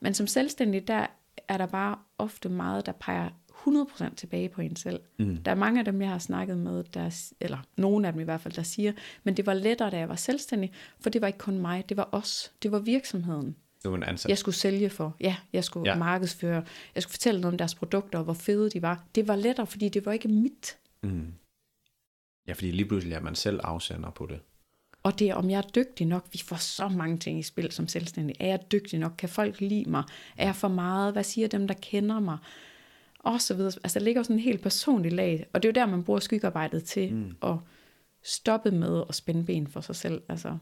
Men som selvstændig, der er der bare ofte meget, der peger 100% tilbage på en selv. Mm. Der er mange af dem, jeg har snakket med, der, eller nogle af dem i hvert fald, der siger, men det var lettere, da jeg var selvstændig, for det var ikke kun mig, det var os, det var virksomheden. Du er en ansat. Jeg skulle sælge for, ja, jeg skulle ja. markedsføre, jeg skulle fortælle noget om deres produkter, og hvor fede de var. Det var lettere, fordi det var ikke mit. Mm. Ja, fordi lige pludselig er man selv afsender på det. Og det er, om jeg er dygtig nok. Vi får så mange ting i spil som selvstændig. Er jeg dygtig nok? Kan folk lide mig? Er jeg for meget? Hvad siger dem, der kender mig? Og så videre. Altså, der ligger jo sådan en helt personlig lag. Og det er jo der, man bruger skyggearbejdet til mm. at stoppe med at spænde ben for sig selv. Altså,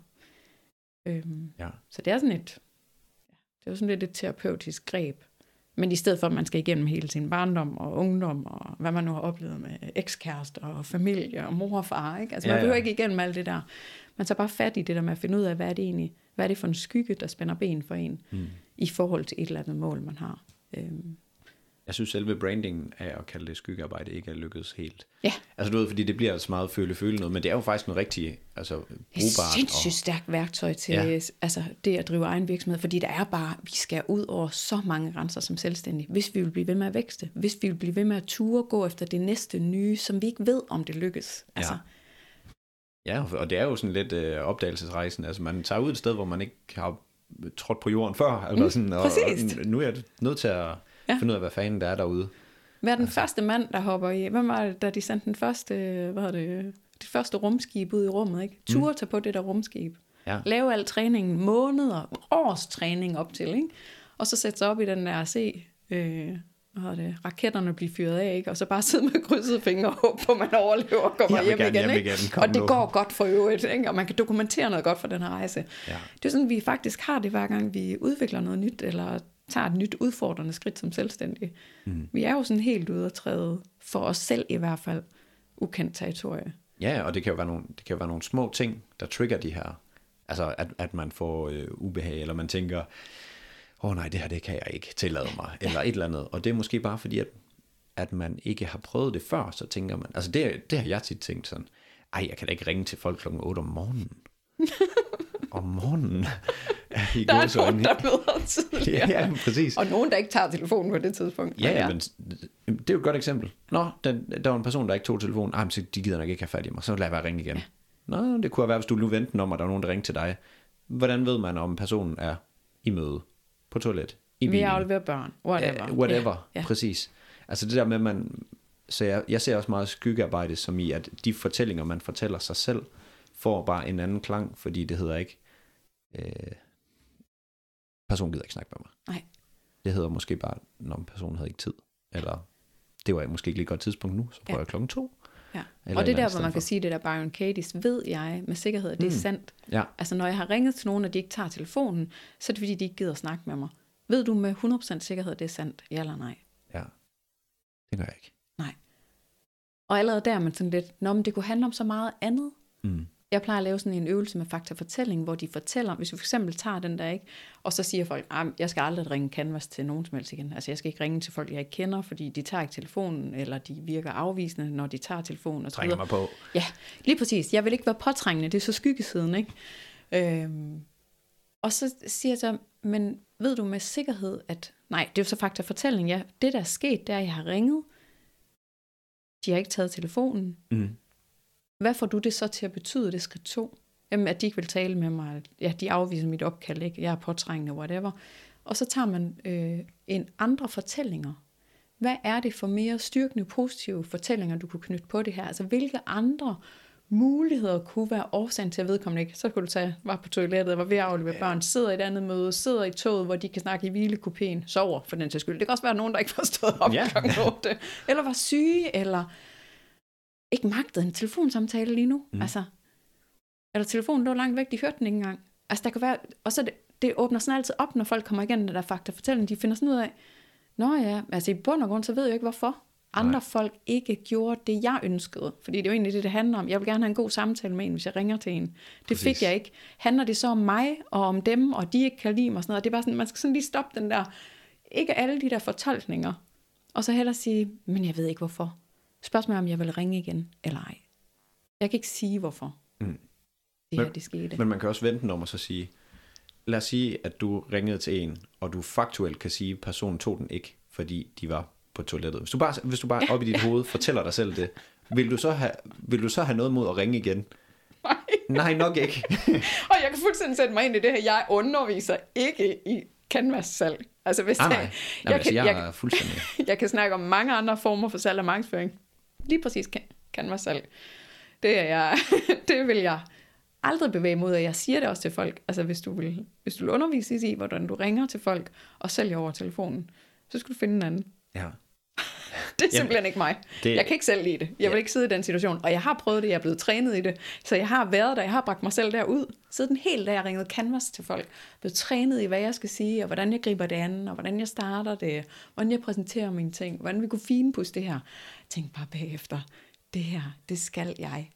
øhm, Ja. så det er sådan et, det er jo sådan lidt et terapeutisk greb. Men i stedet for, at man skal igennem hele sin barndom og ungdom, og hvad man nu har oplevet med ekskæreste og familie og mor og far. Ikke? Altså, Ja, man behøver ja. ikke igennem alt det der. Man tager bare fat i det der med at finde ud af, hvad er det egentlig, hvad er det for en skygge, der spænder ben for en, mm. i forhold til et eller andet mål, man har. Øhm, Jeg synes selve brandingen af at kalde det skyggearbejde ikke er lykkedes helt. ja, Altså du ved, fordi det bliver så meget føle-føle noget, men det er jo faktisk noget rigtig altså, det er et brugbart. sindssygt stærkt værktøj til Ja. ja. altså, det at drive egen virksomhed, fordi der er bare, vi skal ud over så mange grænser som selvstændige, hvis vi vil blive ved med at vækste, hvis vi vil blive ved med at ture gå efter det næste nye, som vi ikke ved, om det lykkes. Altså, Ja, og det er jo sådan lidt øh, opdagelsesrejsen. Altså man tager ud et sted, hvor man ikke har trådt på jorden før. Eller Mm, sådan, og, og nu er jeg nødt til at ja. Finde ud af, hvad fanden der er derude. Hvad er den første mand, der hopper i? Hvem var det, da de sendte den første, hvad hedder det, det første rumskib ud i rummet, ikke? Ture mm. tage på det der rumskib. Ja. Lave al træningen, måneder, års træning op til, ikke? Og så sætte sig op i den der se, øh, hvad det, raketterne blive fyret af, ikke? Og så bare sidde med krydsede fingre og håbe på, at man overlever og kommer hjem gerne igen, ikke? Kom og det nu. går godt for øvrigt, ikke? Og man kan dokumentere noget godt for den her rejse. Ja. Det er sådan, vi faktisk har det, hver gang vi udvikler noget nyt, eller tager et nyt udfordrende skridt som selvstændige. Mm. Vi er jo sådan helt ude at træde, for os selv i hvert fald, ukendt territorie. Ja, og det kan jo være nogle, det kan jo være nogle små ting, der trigger de her. Altså, at, at man får øh, ubehag, eller man tænker, åh oh, nej, det her, det kan jeg ikke tillade mig, eller et eller andet. Og det er måske bare fordi, at, at man ikke har prøvet det før, så tænker man, altså det, det har jeg tit tænkt sådan, ej, jeg kan da ikke ringe til folk klokken 8 om morgenen. om morgenen. I Der er nogen, der møder tidligere. Ja, ja, præcis. Og nogen, der ikke tager telefonen på det tidspunkt. Ja, ja, men det er jo et godt eksempel. Nå, den, der var en person, der ikke tog telefonen. Ej, men så de gider nok ikke have fat i mig. Så lad jeg være ringe igen. Nå, det kunne være, hvis du nu ventede om, at der var nogen, der ringte til dig. Hvordan ved man, om personen er i møde, på toilet, i Vi bilen? afleverer børn, whatever. Uh, whatever, Ja, ja. præcis. Altså det der med, man... Så jeg, jeg ser også meget skyggearbejde som i, at de fortællinger, man fortæller sig selv, får bare en anden klang, fordi det hedder ikke... Øh, person gider ikke snakke med mig. Nej. Det hedder måske bare, når personen havde ikke tid. Eller det var måske ikke lige et godt tidspunkt nu, så prøver Ja. jeg klokken to. Ja. Eller Og det er der, hvor man sted kan for. sige det der Byron Katie's, ved jeg med sikkerhed, at det Mm. er sandt. Ja, Altså når jeg har ringet til nogen, og de ikke tager telefonen, så er det fordi, de ikke gider snakke med mig. Ved du med 100% sikkerhed, at det er sandt? Ja eller nej? ja. Det gør jeg ikke. Og allerede der er man sådan lidt, Nå, men det kunne handle om så meget andet. Mm. Jeg plejer at lave sådan en øvelse med faktafortælling, hvor de fortæller, hvis vi for eksempel tager den der, ikke? og så siger folk, at jeg skal aldrig ringe canvas til nogen som helst igen. Altså jeg skal ikke ringe til folk, jeg ikke kender, fordi de tager ikke telefonen, eller de virker afvisende, når de tager telefonen. Og så Trænger mig på. Ja, lige præcis. Jeg vil ikke være påtrængende, det er så skyggesiden, ikke? Øhm, og så siger jeg så, men ved du med sikkerhed, at, nej, det er jo så fakta fortælling, ja, det der er sket, det er, at jeg har ringet, de har ikke taget telefonen, Mm. Hvad får du det så til at betyde, det skridt to? Jamen, at de ikke vil tale med mig, ja, de afviser mit opkald, ikke? jeg er påtrængende, whatever. Og så tager man øh, en andre fortællinger. Hvad er det for mere styrkende, positive fortællinger, du kunne knytte på det her? Altså, hvilke andre muligheder kunne være årsagen til, at vedkommende ikke, så kunne du tage, var på toilettet, var ved at aflevere børn, sidder i et andet møde, sidder i toget, hvor de kan snakke i hvilekupéen, sover for den til skyld. Det kan også være nogen, der ikke får stået op Ja. klokken 8, eller var syge, eller ikke magtede en telefonsamtale lige nu. Mm. Altså, eller telefonen lå langt væk, de hørte den ikke engang. Altså, der kan være, og så det, det åbner sådan altid op, når folk kommer igen, der er fakta fortælling, de finder sådan ud af, Nå ja, altså i bund og grund, så ved jeg ikke hvorfor andre Nej. folk ikke gjorde det, jeg ønskede. Fordi det er jo egentlig det, det handler om. Jeg vil gerne have en god samtale med en, hvis jeg ringer til en. Det Præcis. fik jeg ikke. Handler det så om mig og om dem, og de ikke kan lide mig og sådan noget. Det er bare sådan, man skal sådan lige stoppe den der, ikke alle de der fortolkninger. Og så hellere sige, men jeg ved ikke hvorfor. Spørgsmålet om jeg vil ringe igen, eller ej. Jeg kan ikke sige, hvorfor mm. det her, men, det skete. Men man kan også vente den om og så sige, lad os sige, at du ringede til en, og du faktuelt kan sige, at personen tog den ikke, fordi de var på toilettet. Hvis du bare, hvis du bare ja, op i dit ja. hoved fortæller dig selv det, vil du, så have, vil du så have noget mod at ringe igen? Nej. Nej, nok ikke. og jeg kan fuldstændig sætte mig ind i det her. Jeg underviser ikke i canvas-salg. Altså hvis ah, nej, nej. Jeg, jeg, kan, jeg, jeg, fuldstændig. jeg kan snakke om mange andre former for salg og markedsføring. Lige præcis kan, kan mig selv. Det, er jeg, det vil jeg aldrig bevæge mod, og jeg siger det også til folk. Altså hvis du vil, hvis du vil undervise i, hvordan du ringer til folk og sælger over telefonen, så skal du finde en anden. Ja. det er simpelthen Jamen, ikke mig. Det... Jeg kan ikke selv lide det. Jeg vil ja. ikke sidde i den situation. Og jeg har prøvet det, jeg er blevet trænet i det. Så jeg har været der, jeg har bragt mig selv derud. Siddet en hel dag og ringet canvas til folk. Blevet trænet i, hvad jeg skal sige, og hvordan jeg griber det an, og hvordan jeg starter det, hvordan jeg præsenterer mine ting, hvordan vi kunne finpudse det her. Tænk bare bagefter, det her, det skal jeg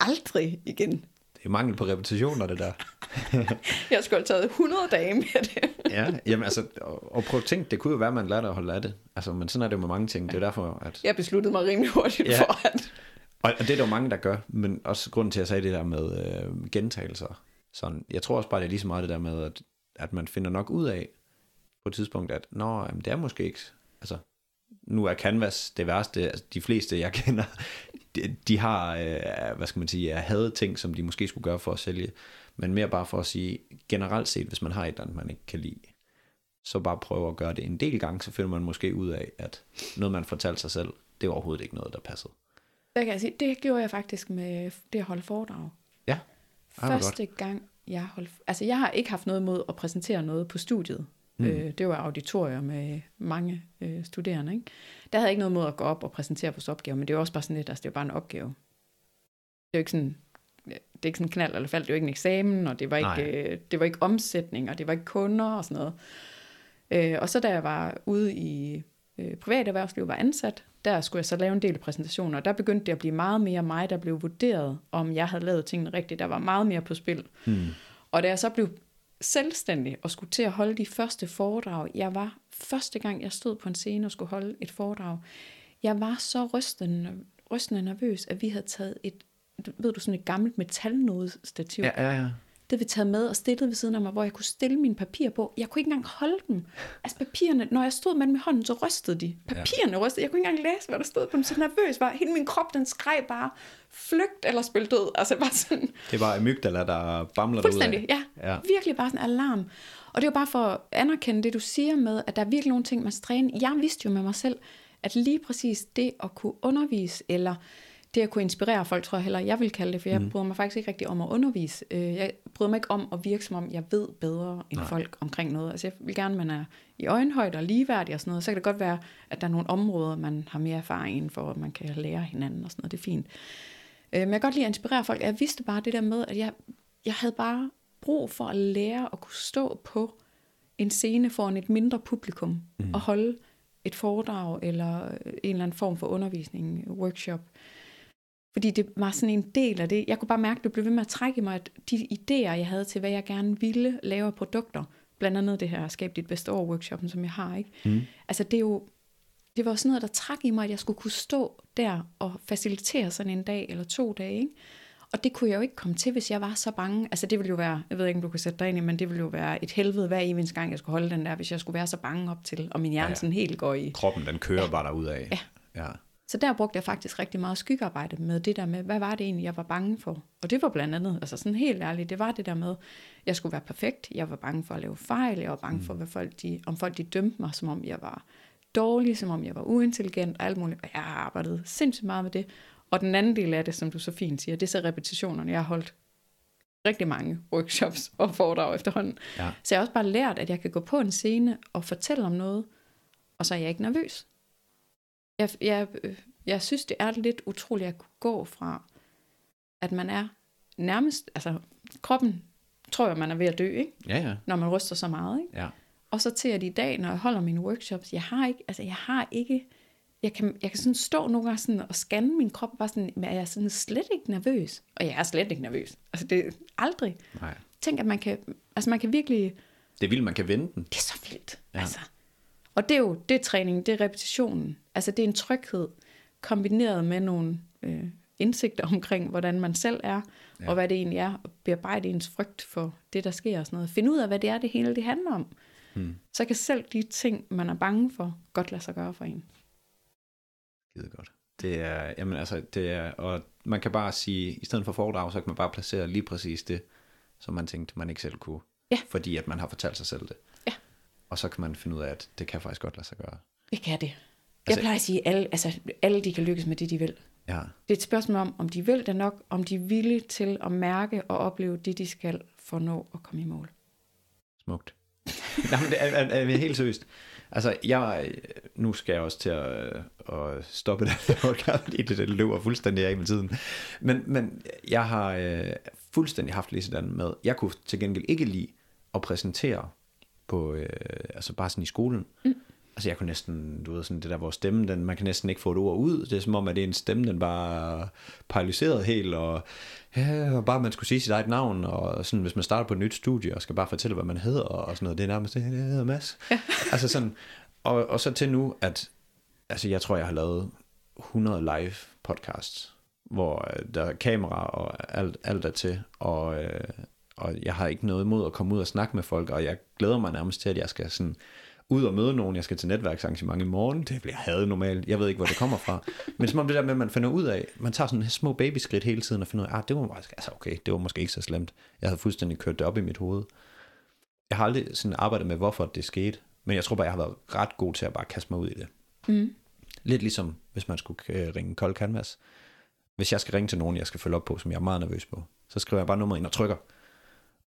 aldrig igen. Det er mangel på repetitioner, det der. jeg skulle have taget 100 dage med det. ja, jamen altså, og, og prøv at tænke, det kunne jo være, at man lærer at holde af det. Altså, men sådan er det jo med mange ting. Det er derfor, at... Jeg besluttede mig rimelig hurtigt ja. for at... Og, og det er der jo mange, der gør, men også grunden til, at jeg sagde det der med øh, gentagelser. Sådan, jeg tror også bare, det er lige så meget det der med, at, at man finder nok ud af på et tidspunkt, at nå, jamen, det er måske ikke... Altså, nu er Canvas det værste. Altså, de fleste, jeg kender, de, de har, øh, hvad skal man sige, havde ting, som de måske skulle gøre for at sælge. Men mere bare for at sige, generelt set, hvis man har et eller andet, man ikke kan lide, så bare prøve at gøre det en del gange, så finder man måske ud af, at noget, man fortalte sig selv, det er overhovedet ikke noget, der passede. Det kan jeg sige, det gjorde jeg faktisk med det at holde foredrag. Ja. Ej, Første godt. gang, jeg holdt... Altså, jeg har ikke haft noget mod at præsentere noget på studiet. Mm. Øh, det var auditorier med mange øh, studerende. Ikke? Der havde jeg ikke noget mod at gå op og præsentere vores opgave, men det var også bare sådan lidt, altså det var bare en opgave. Det er jo ikke sådan, det er ikke sådan knald eller fald, det var ikke en eksamen, og det var ikke, øh, det var ikke omsætning, og det var ikke kunder og sådan noget. Øh, og så da jeg var ude i øh, privat erhvervsliv, var ansat, der skulle jeg så lave en del præsentationer, og der begyndte det at blive meget mere mig, der blev vurderet, om jeg havde lavet tingene rigtigt. Der var meget mere på spil. Mm. Og da jeg så blev selvstændig og skulle til at holde de første foredrag, jeg var første gang, jeg stod på en scene og skulle holde et foredrag, jeg var så rystende, rystende nervøs, at vi havde taget et, ved du, sådan et gammelt metalnodestativ. Ja, ja, ja det vi taget med og stillet ved siden af mig, hvor jeg kunne stille mine papirer på. Jeg kunne ikke engang holde dem. Altså papirerne, når jeg stod med dem i hånden, så rystede de. Papirerne ja. rystede. Jeg kunne ikke engang læse, hvad der stod på dem. Så nervøs var. Hele min krop, den skreg bare, flygt eller spil død. Altså bare sådan. Det var amygdala, der bamler Fuldstændig, ja. ja. Virkelig bare sådan en alarm. Og det var bare for at anerkende det, du siger med, at der er virkelig nogle ting, man skal Jeg vidste jo med mig selv, at lige præcis det at kunne undervise, eller det at kunne inspirere folk, tror jeg heller, jeg vil kalde det, for jeg mm. bryder mig faktisk ikke rigtig om at undervise. Øh, jeg bryder mig ikke om at virke som om, jeg ved bedre end Nej. folk omkring noget. Altså jeg vil gerne, at man er i øjenhøjde og ligeværdig og sådan noget. Så kan det godt være, at der er nogle områder, man har mere erfaring inden for, at man kan lære hinanden og sådan noget. Det er fint. Øh, men jeg kan godt lide at inspirere folk. Jeg vidste bare det der med, at jeg, jeg havde bare brug for at lære at kunne stå på en scene foran et mindre publikum mm. og holde et foredrag eller en eller anden form for undervisning, workshop. Fordi det var sådan en del af det. Jeg kunne bare mærke, at det blev ved med at trække i mig, at de idéer, jeg havde til, hvad jeg gerne ville lave af produkter, blandt andet det her Skab dit bedste år workshoppen, som jeg har, ikke? Mm. Altså det er jo, det var sådan noget, der trak i mig, at jeg skulle kunne stå der og facilitere sådan en dag eller to dage, ikke? Og det kunne jeg jo ikke komme til, hvis jeg var så bange. Altså det ville jo være, jeg ved ikke, om du kan sætte dig ind i, men det ville jo være et helvede hver eneste gang, jeg skulle holde den der, hvis jeg skulle være så bange op til, og min hjerne ja, ja. sådan helt går i... Kroppen, den kører ja. bare derud af. Ja. ja. Så der brugte jeg faktisk rigtig meget skyggearbejde med det der med, hvad var det egentlig, jeg var bange for? Og det var blandt andet, altså sådan helt ærligt, det var det der med, jeg skulle være perfekt, jeg var bange for at lave fejl, jeg var bange mm. for, hvad folk de, om folk de dømte mig, som om jeg var dårlig, som om jeg var uintelligent og alt muligt. Jeg har arbejdet sindssygt meget med det. Og den anden del af det, som du så fint siger, det er så repetitionerne. Jeg har holdt rigtig mange workshops og foredrag efterhånden. Ja. Så jeg har også bare lært, at jeg kan gå på en scene og fortælle om noget, og så er jeg ikke nervøs jeg, jeg, jeg synes, det er lidt utroligt at kunne gå fra, at man er nærmest, altså kroppen tror jeg, man er ved at dø, ikke? Ja, ja. Når man ryster så meget, ikke? Ja. Og så til at i dag, når jeg holder mine workshops, jeg har ikke, altså jeg har ikke, jeg kan, jeg kan sådan stå nogle gange sådan og scanne min krop, bare sådan, men er jeg sådan slet ikke nervøs? Og jeg er slet ikke nervøs. Altså det er aldrig. Nej. Tænk, at man kan, altså man kan virkelig, Det er vildt, man kan vende den. det er så vildt. Ja. Altså. Og det er jo, det er træning, det er repetitionen. Altså det er en tryghed, kombineret med nogle øh, indsigter omkring, hvordan man selv er, ja. og hvad det egentlig er, og bearbejde ens frygt for det, der sker og sådan noget. Finde ud af, hvad det er, det hele det handler om. Hmm. Så kan selv de ting, man er bange for, godt lade sig gøre for en. Skide godt. Det er, jamen altså, det er, og man kan bare sige, i stedet for foredrag, så kan man bare placere lige præcis det, som man tænkte, man ikke selv kunne. Ja. Fordi at man har fortalt sig selv det. Ja. Og så kan man finde ud af, at det kan faktisk godt lade sig gøre. Det kan det. Jeg Altså- plejer at sige, at alle, altså, alle de kan lykkes med det, de vil. Ja, Det er et spørgsmål om, om de vil det nok, om de er villige til at mærke og opleve det, de skal for at nå at komme i mål. smukt. Nej, men det er, er, er, er helt seriøst. Altså, jeg, nu skal jeg også til at, at stoppe podcast, fordi det, det løber fuldstændig af med tiden. Men, men jeg har øh, fuldstændig haft lige sådan med, jeg kunne til gengæld ikke lide at præsentere på, øh, altså bare sådan i skolen. Mm. Altså jeg kunne næsten, du ved sådan det der, hvor stemmen, den, man kan næsten ikke få et ord ud. Det er som om, at det er en stemme, den bare er paralyseret helt, og ja, og bare man skulle sige sit eget navn, og sådan, hvis man starter på et nyt studie, og skal bare fortælle, hvad man hedder, og sådan noget, det er nærmest, det hedder Mads. Ja. altså sådan, og, og så til nu, at, altså jeg tror, jeg har lavet 100 live podcasts, hvor øh, der er kamera og alt, alt er til, og, øh, og jeg har ikke noget imod at komme ud og snakke med folk, og jeg glæder mig nærmest til, at jeg skal sådan ud og møde nogen, jeg skal til netværksarrangement i morgen, det bliver hadet normalt, jeg ved ikke, hvor det kommer fra, men som om det der med, at man finder ud af, man tager sådan små babyskridt hele tiden, og finder ud af, ah, det var måske, altså okay, det var måske ikke så slemt, jeg havde fuldstændig kørt det op i mit hoved. Jeg har aldrig sådan arbejdet med, hvorfor det skete, men jeg tror bare, jeg har været ret god til at bare kaste mig ud i det. Mm. Lidt ligesom, hvis man skulle øh, ringe kold canvas. Hvis jeg skal ringe til nogen, jeg skal følge op på, som jeg er meget nervøs på, så skriver jeg bare nummeret ind og trykker.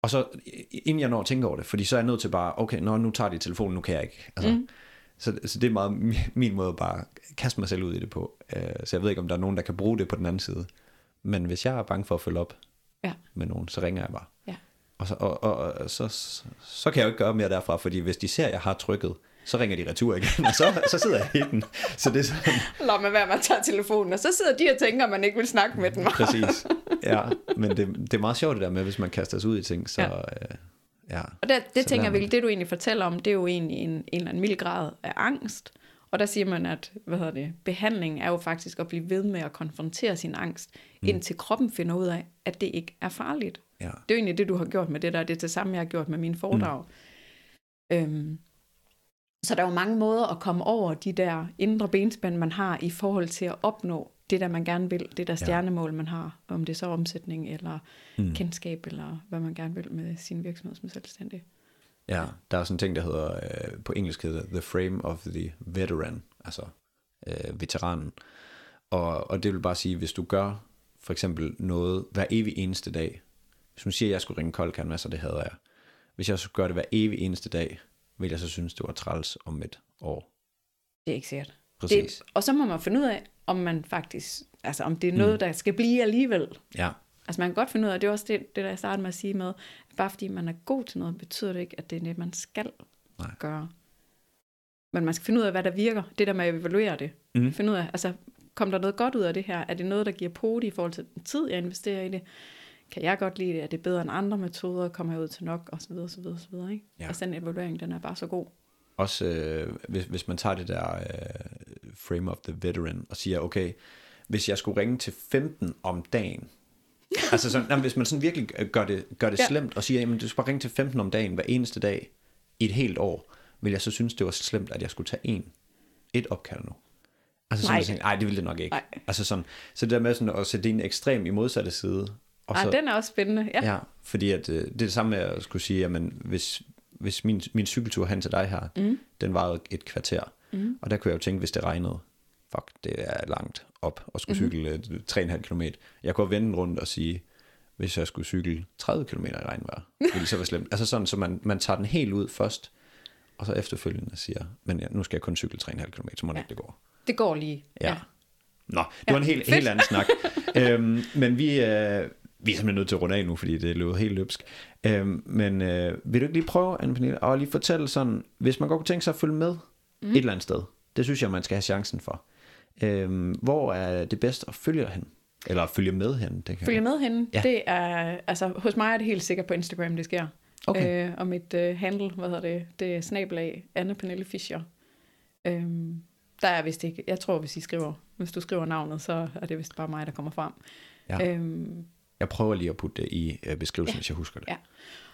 Og så, inden jeg når at tænke over det, fordi så er jeg nødt til bare, okay, når nu tager de telefonen, nu kan jeg ikke. Altså, mm. så, så det er meget mi- min måde at bare kaste mig selv ud i det på. Uh, så jeg ved ikke, om der er nogen, der kan bruge det på den anden side. Men hvis jeg er bange for at følge op Ja. med nogen, så ringer jeg bare. Ja. Og, så, og, og, og så, så, så kan jeg jo ikke gøre mere derfra, fordi hvis de ser, at jeg har trykket, så ringer de retur igen, og så, så sidder jeg i den. Så det er sådan, Lad mig være, at man tager telefonen, og så sidder de og tænker, at man ikke vil snakke med dem. præcis. Ja, men det, det er meget sjovt det der med, hvis man kaster sig ud i ting, så... Ja. Øh, ja. Og det, det Så tænker jeg virkelig, det du egentlig fortæller om, det er jo egentlig en, en eller anden mild grad af angst. Og der siger man, at hvad hedder det, behandling er jo faktisk at blive ved med at konfrontere sin angst, mm. indtil kroppen finder ud af, at det ikke er farligt. ja. Det er jo egentlig det, du har gjort med det der. Det er det samme, jeg har gjort med mine foredrag. Mm. Øhm, så der er jo mange måder at komme over de der indre benspænd, man har i forhold til at opnå det, der man gerne vil, det der stjernemål, man har, om det er så omsætning eller mm. kendskab, eller hvad man gerne vil med sin virksomhed som selvstændig. Ja, der er sådan en ting, der hedder, øh, på engelsk hedder The Frame of the Veteran, altså øh, veteranen. Og, og det vil bare sige, hvis du gør for eksempel noget hver evig eneste dag, hvis man siger, at jeg skulle ringe kold canvas, og det havde jeg. Hvis jeg skulle gøre det hver evig eneste dag, vil jeg så synes, det var træls om et år. Det er ikke sikkert. Præcis. Det, og så må man finde ud af, om man faktisk, altså om det er noget, mm. der skal blive alligevel. Ja, Altså man kan godt finde ud af, det er også det, det der jeg startede med at sige med, at bare fordi man er god til noget, betyder det ikke, at det er det, man skal Nej. gøre. Men man skal finde ud af, hvad der virker. Det der med at evaluere det. Mhm. Finde ud af, altså kom der noget godt ud af det her? Er det noget, der giver pote i forhold til den tid, jeg investerer i det? Kan jeg godt lide det? Er det bedre end andre metoder? Kommer jeg ud til nok? Og så videre, så videre, så videre. Ikke? Ja. Altså den evaluering, den er bare så god. også øh, hvis, hvis man tager det der øh, frame of the veteran og siger, okay, hvis jeg skulle ringe til 15 om dagen, altså sådan, jamen, hvis man sådan virkelig gør det, gør det Ja. slemt og siger, jamen du skal bare ringe til 15 om dagen hver eneste dag i et helt år, vil jeg så synes, det var slemt, at jeg skulle tage en, et opkald nu. Altså sådan, Nej. nej. nej, det ville det nok ikke. Nej. Altså sådan, så det der med sådan at sætte din ekstrem i modsatte side. Og Ej, så, den er også spændende. Ja. Ja, fordi at, øh, det er det samme med at skulle sige, jamen hvis, hvis min, min cykeltur hen til dig her, mm. den varede et kvarter, mm. og der kunne jeg jo tænke, hvis det regnede, fuck, det er langt op og skulle mm. cykle øh, 3,5 km. Jeg kunne vende rundt og sige, hvis jeg skulle cykle 30 km i regnvejr, ville det så være slemt. Altså sådan, så man, man tager den helt ud først, og så efterfølgende siger, men ja, nu skal jeg kun cykle 3,5 km, så må det Ja. ikke det går. Det går lige. Ja. Nå, det var en helt, fedt. helt anden snak. øhm, men vi, øh, vi er simpelthen nødt til at runde af nu, fordi det er løbet helt løbsk. Øhm, men øh, vil du ikke lige prøve, Anne Pernille, og lige fortælle sådan, hvis man godt kunne tænke sig at følge med mm. et eller andet sted, det synes jeg, man skal have chancen for. Øhm, hvor er det bedst at følge hen? Eller at følge med hen? Det kan følge med hen, ja. det er, altså hos mig er det helt sikkert på Instagram, det sker. Okay. Øh, og mit øh, handle, hvad hedder det, det er snabelag Anne Pernille Fischer. Øhm, der er vist ikke, jeg tror, hvis I skriver, hvis du skriver navnet, så er det vist bare mig, der kommer frem. Ja. Øhm, jeg prøver lige at putte det i øh, beskrivelsen, ja. hvis jeg husker det. Ja.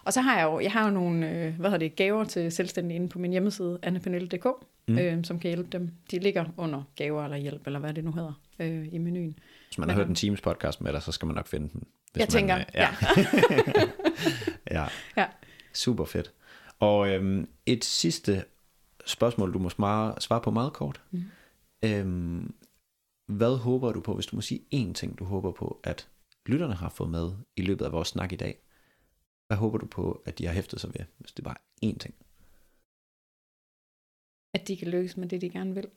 Og så har jeg jo, jeg har jo nogle øh, hvad hedder det, gaver til selvstændige inde på min hjemmeside, annepernille.dk, mm. øh, som kan hjælpe dem. De ligger under gaver eller hjælp, eller hvad det nu hedder, øh, i menuen. Hvis man har hørt en Teams podcast med dig, så skal man nok finde den. Hvis jeg man, tænker, øh, ja. ja. ja. Super fedt. Og øhm, et sidste spørgsmål, du må svare, svare på meget kort. Mm. Øhm, hvad håber du på, hvis du må sige én ting, du håber på, at lytterne har fået med i løbet af vores snak i dag? Hvad håber du på, at de har hæftet sig ved, hvis det bare er én ting? At de kan lykkes med det, de gerne vil.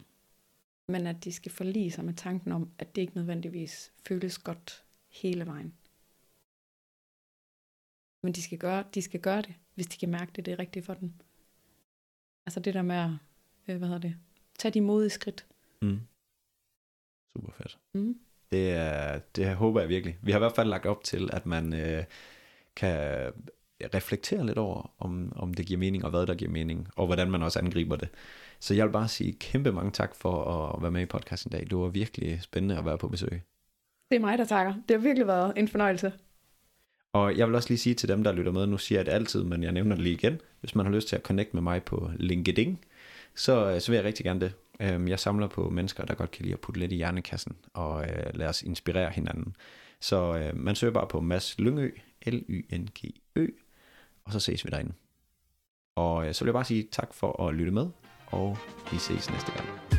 Men at de skal forlige sig med tanken om, at det ikke nødvendigvis føles godt hele vejen. Men de skal gøre, de skal gøre det, hvis de kan mærke det, det er rigtigt for dem. Altså det der med at, øh, hvad hedder det, tage de modige skridt. Mm. Super fedt. Mm. Det, det håber jeg virkelig. Vi har i hvert fald lagt op til, at man øh, kan reflektere lidt over, om, om det giver mening, og hvad der giver mening, og hvordan man også angriber det. Så jeg vil bare sige kæmpe mange tak for at være med i podcasten i dag. Det var virkelig spændende at være på besøg. Det er mig, der takker. Det har virkelig været en fornøjelse. Og jeg vil også lige sige til dem, der lytter med, nu siger jeg det altid, men jeg nævner det lige igen. Hvis man har lyst til at connecte med mig på LinkedIn, så, så vil jeg rigtig gerne det. Øhm, jeg samler på mennesker, der godt kan lide at putte lidt i hjernekassen, og øh, lade os inspirere hinanden. Så øh, man søger bare på Mads Lyngø, L-Y-N-G-Ø, og så ses vi derinde. Og øh, så vil jeg bare sige tak for at lytte med, og vi ses næste gang.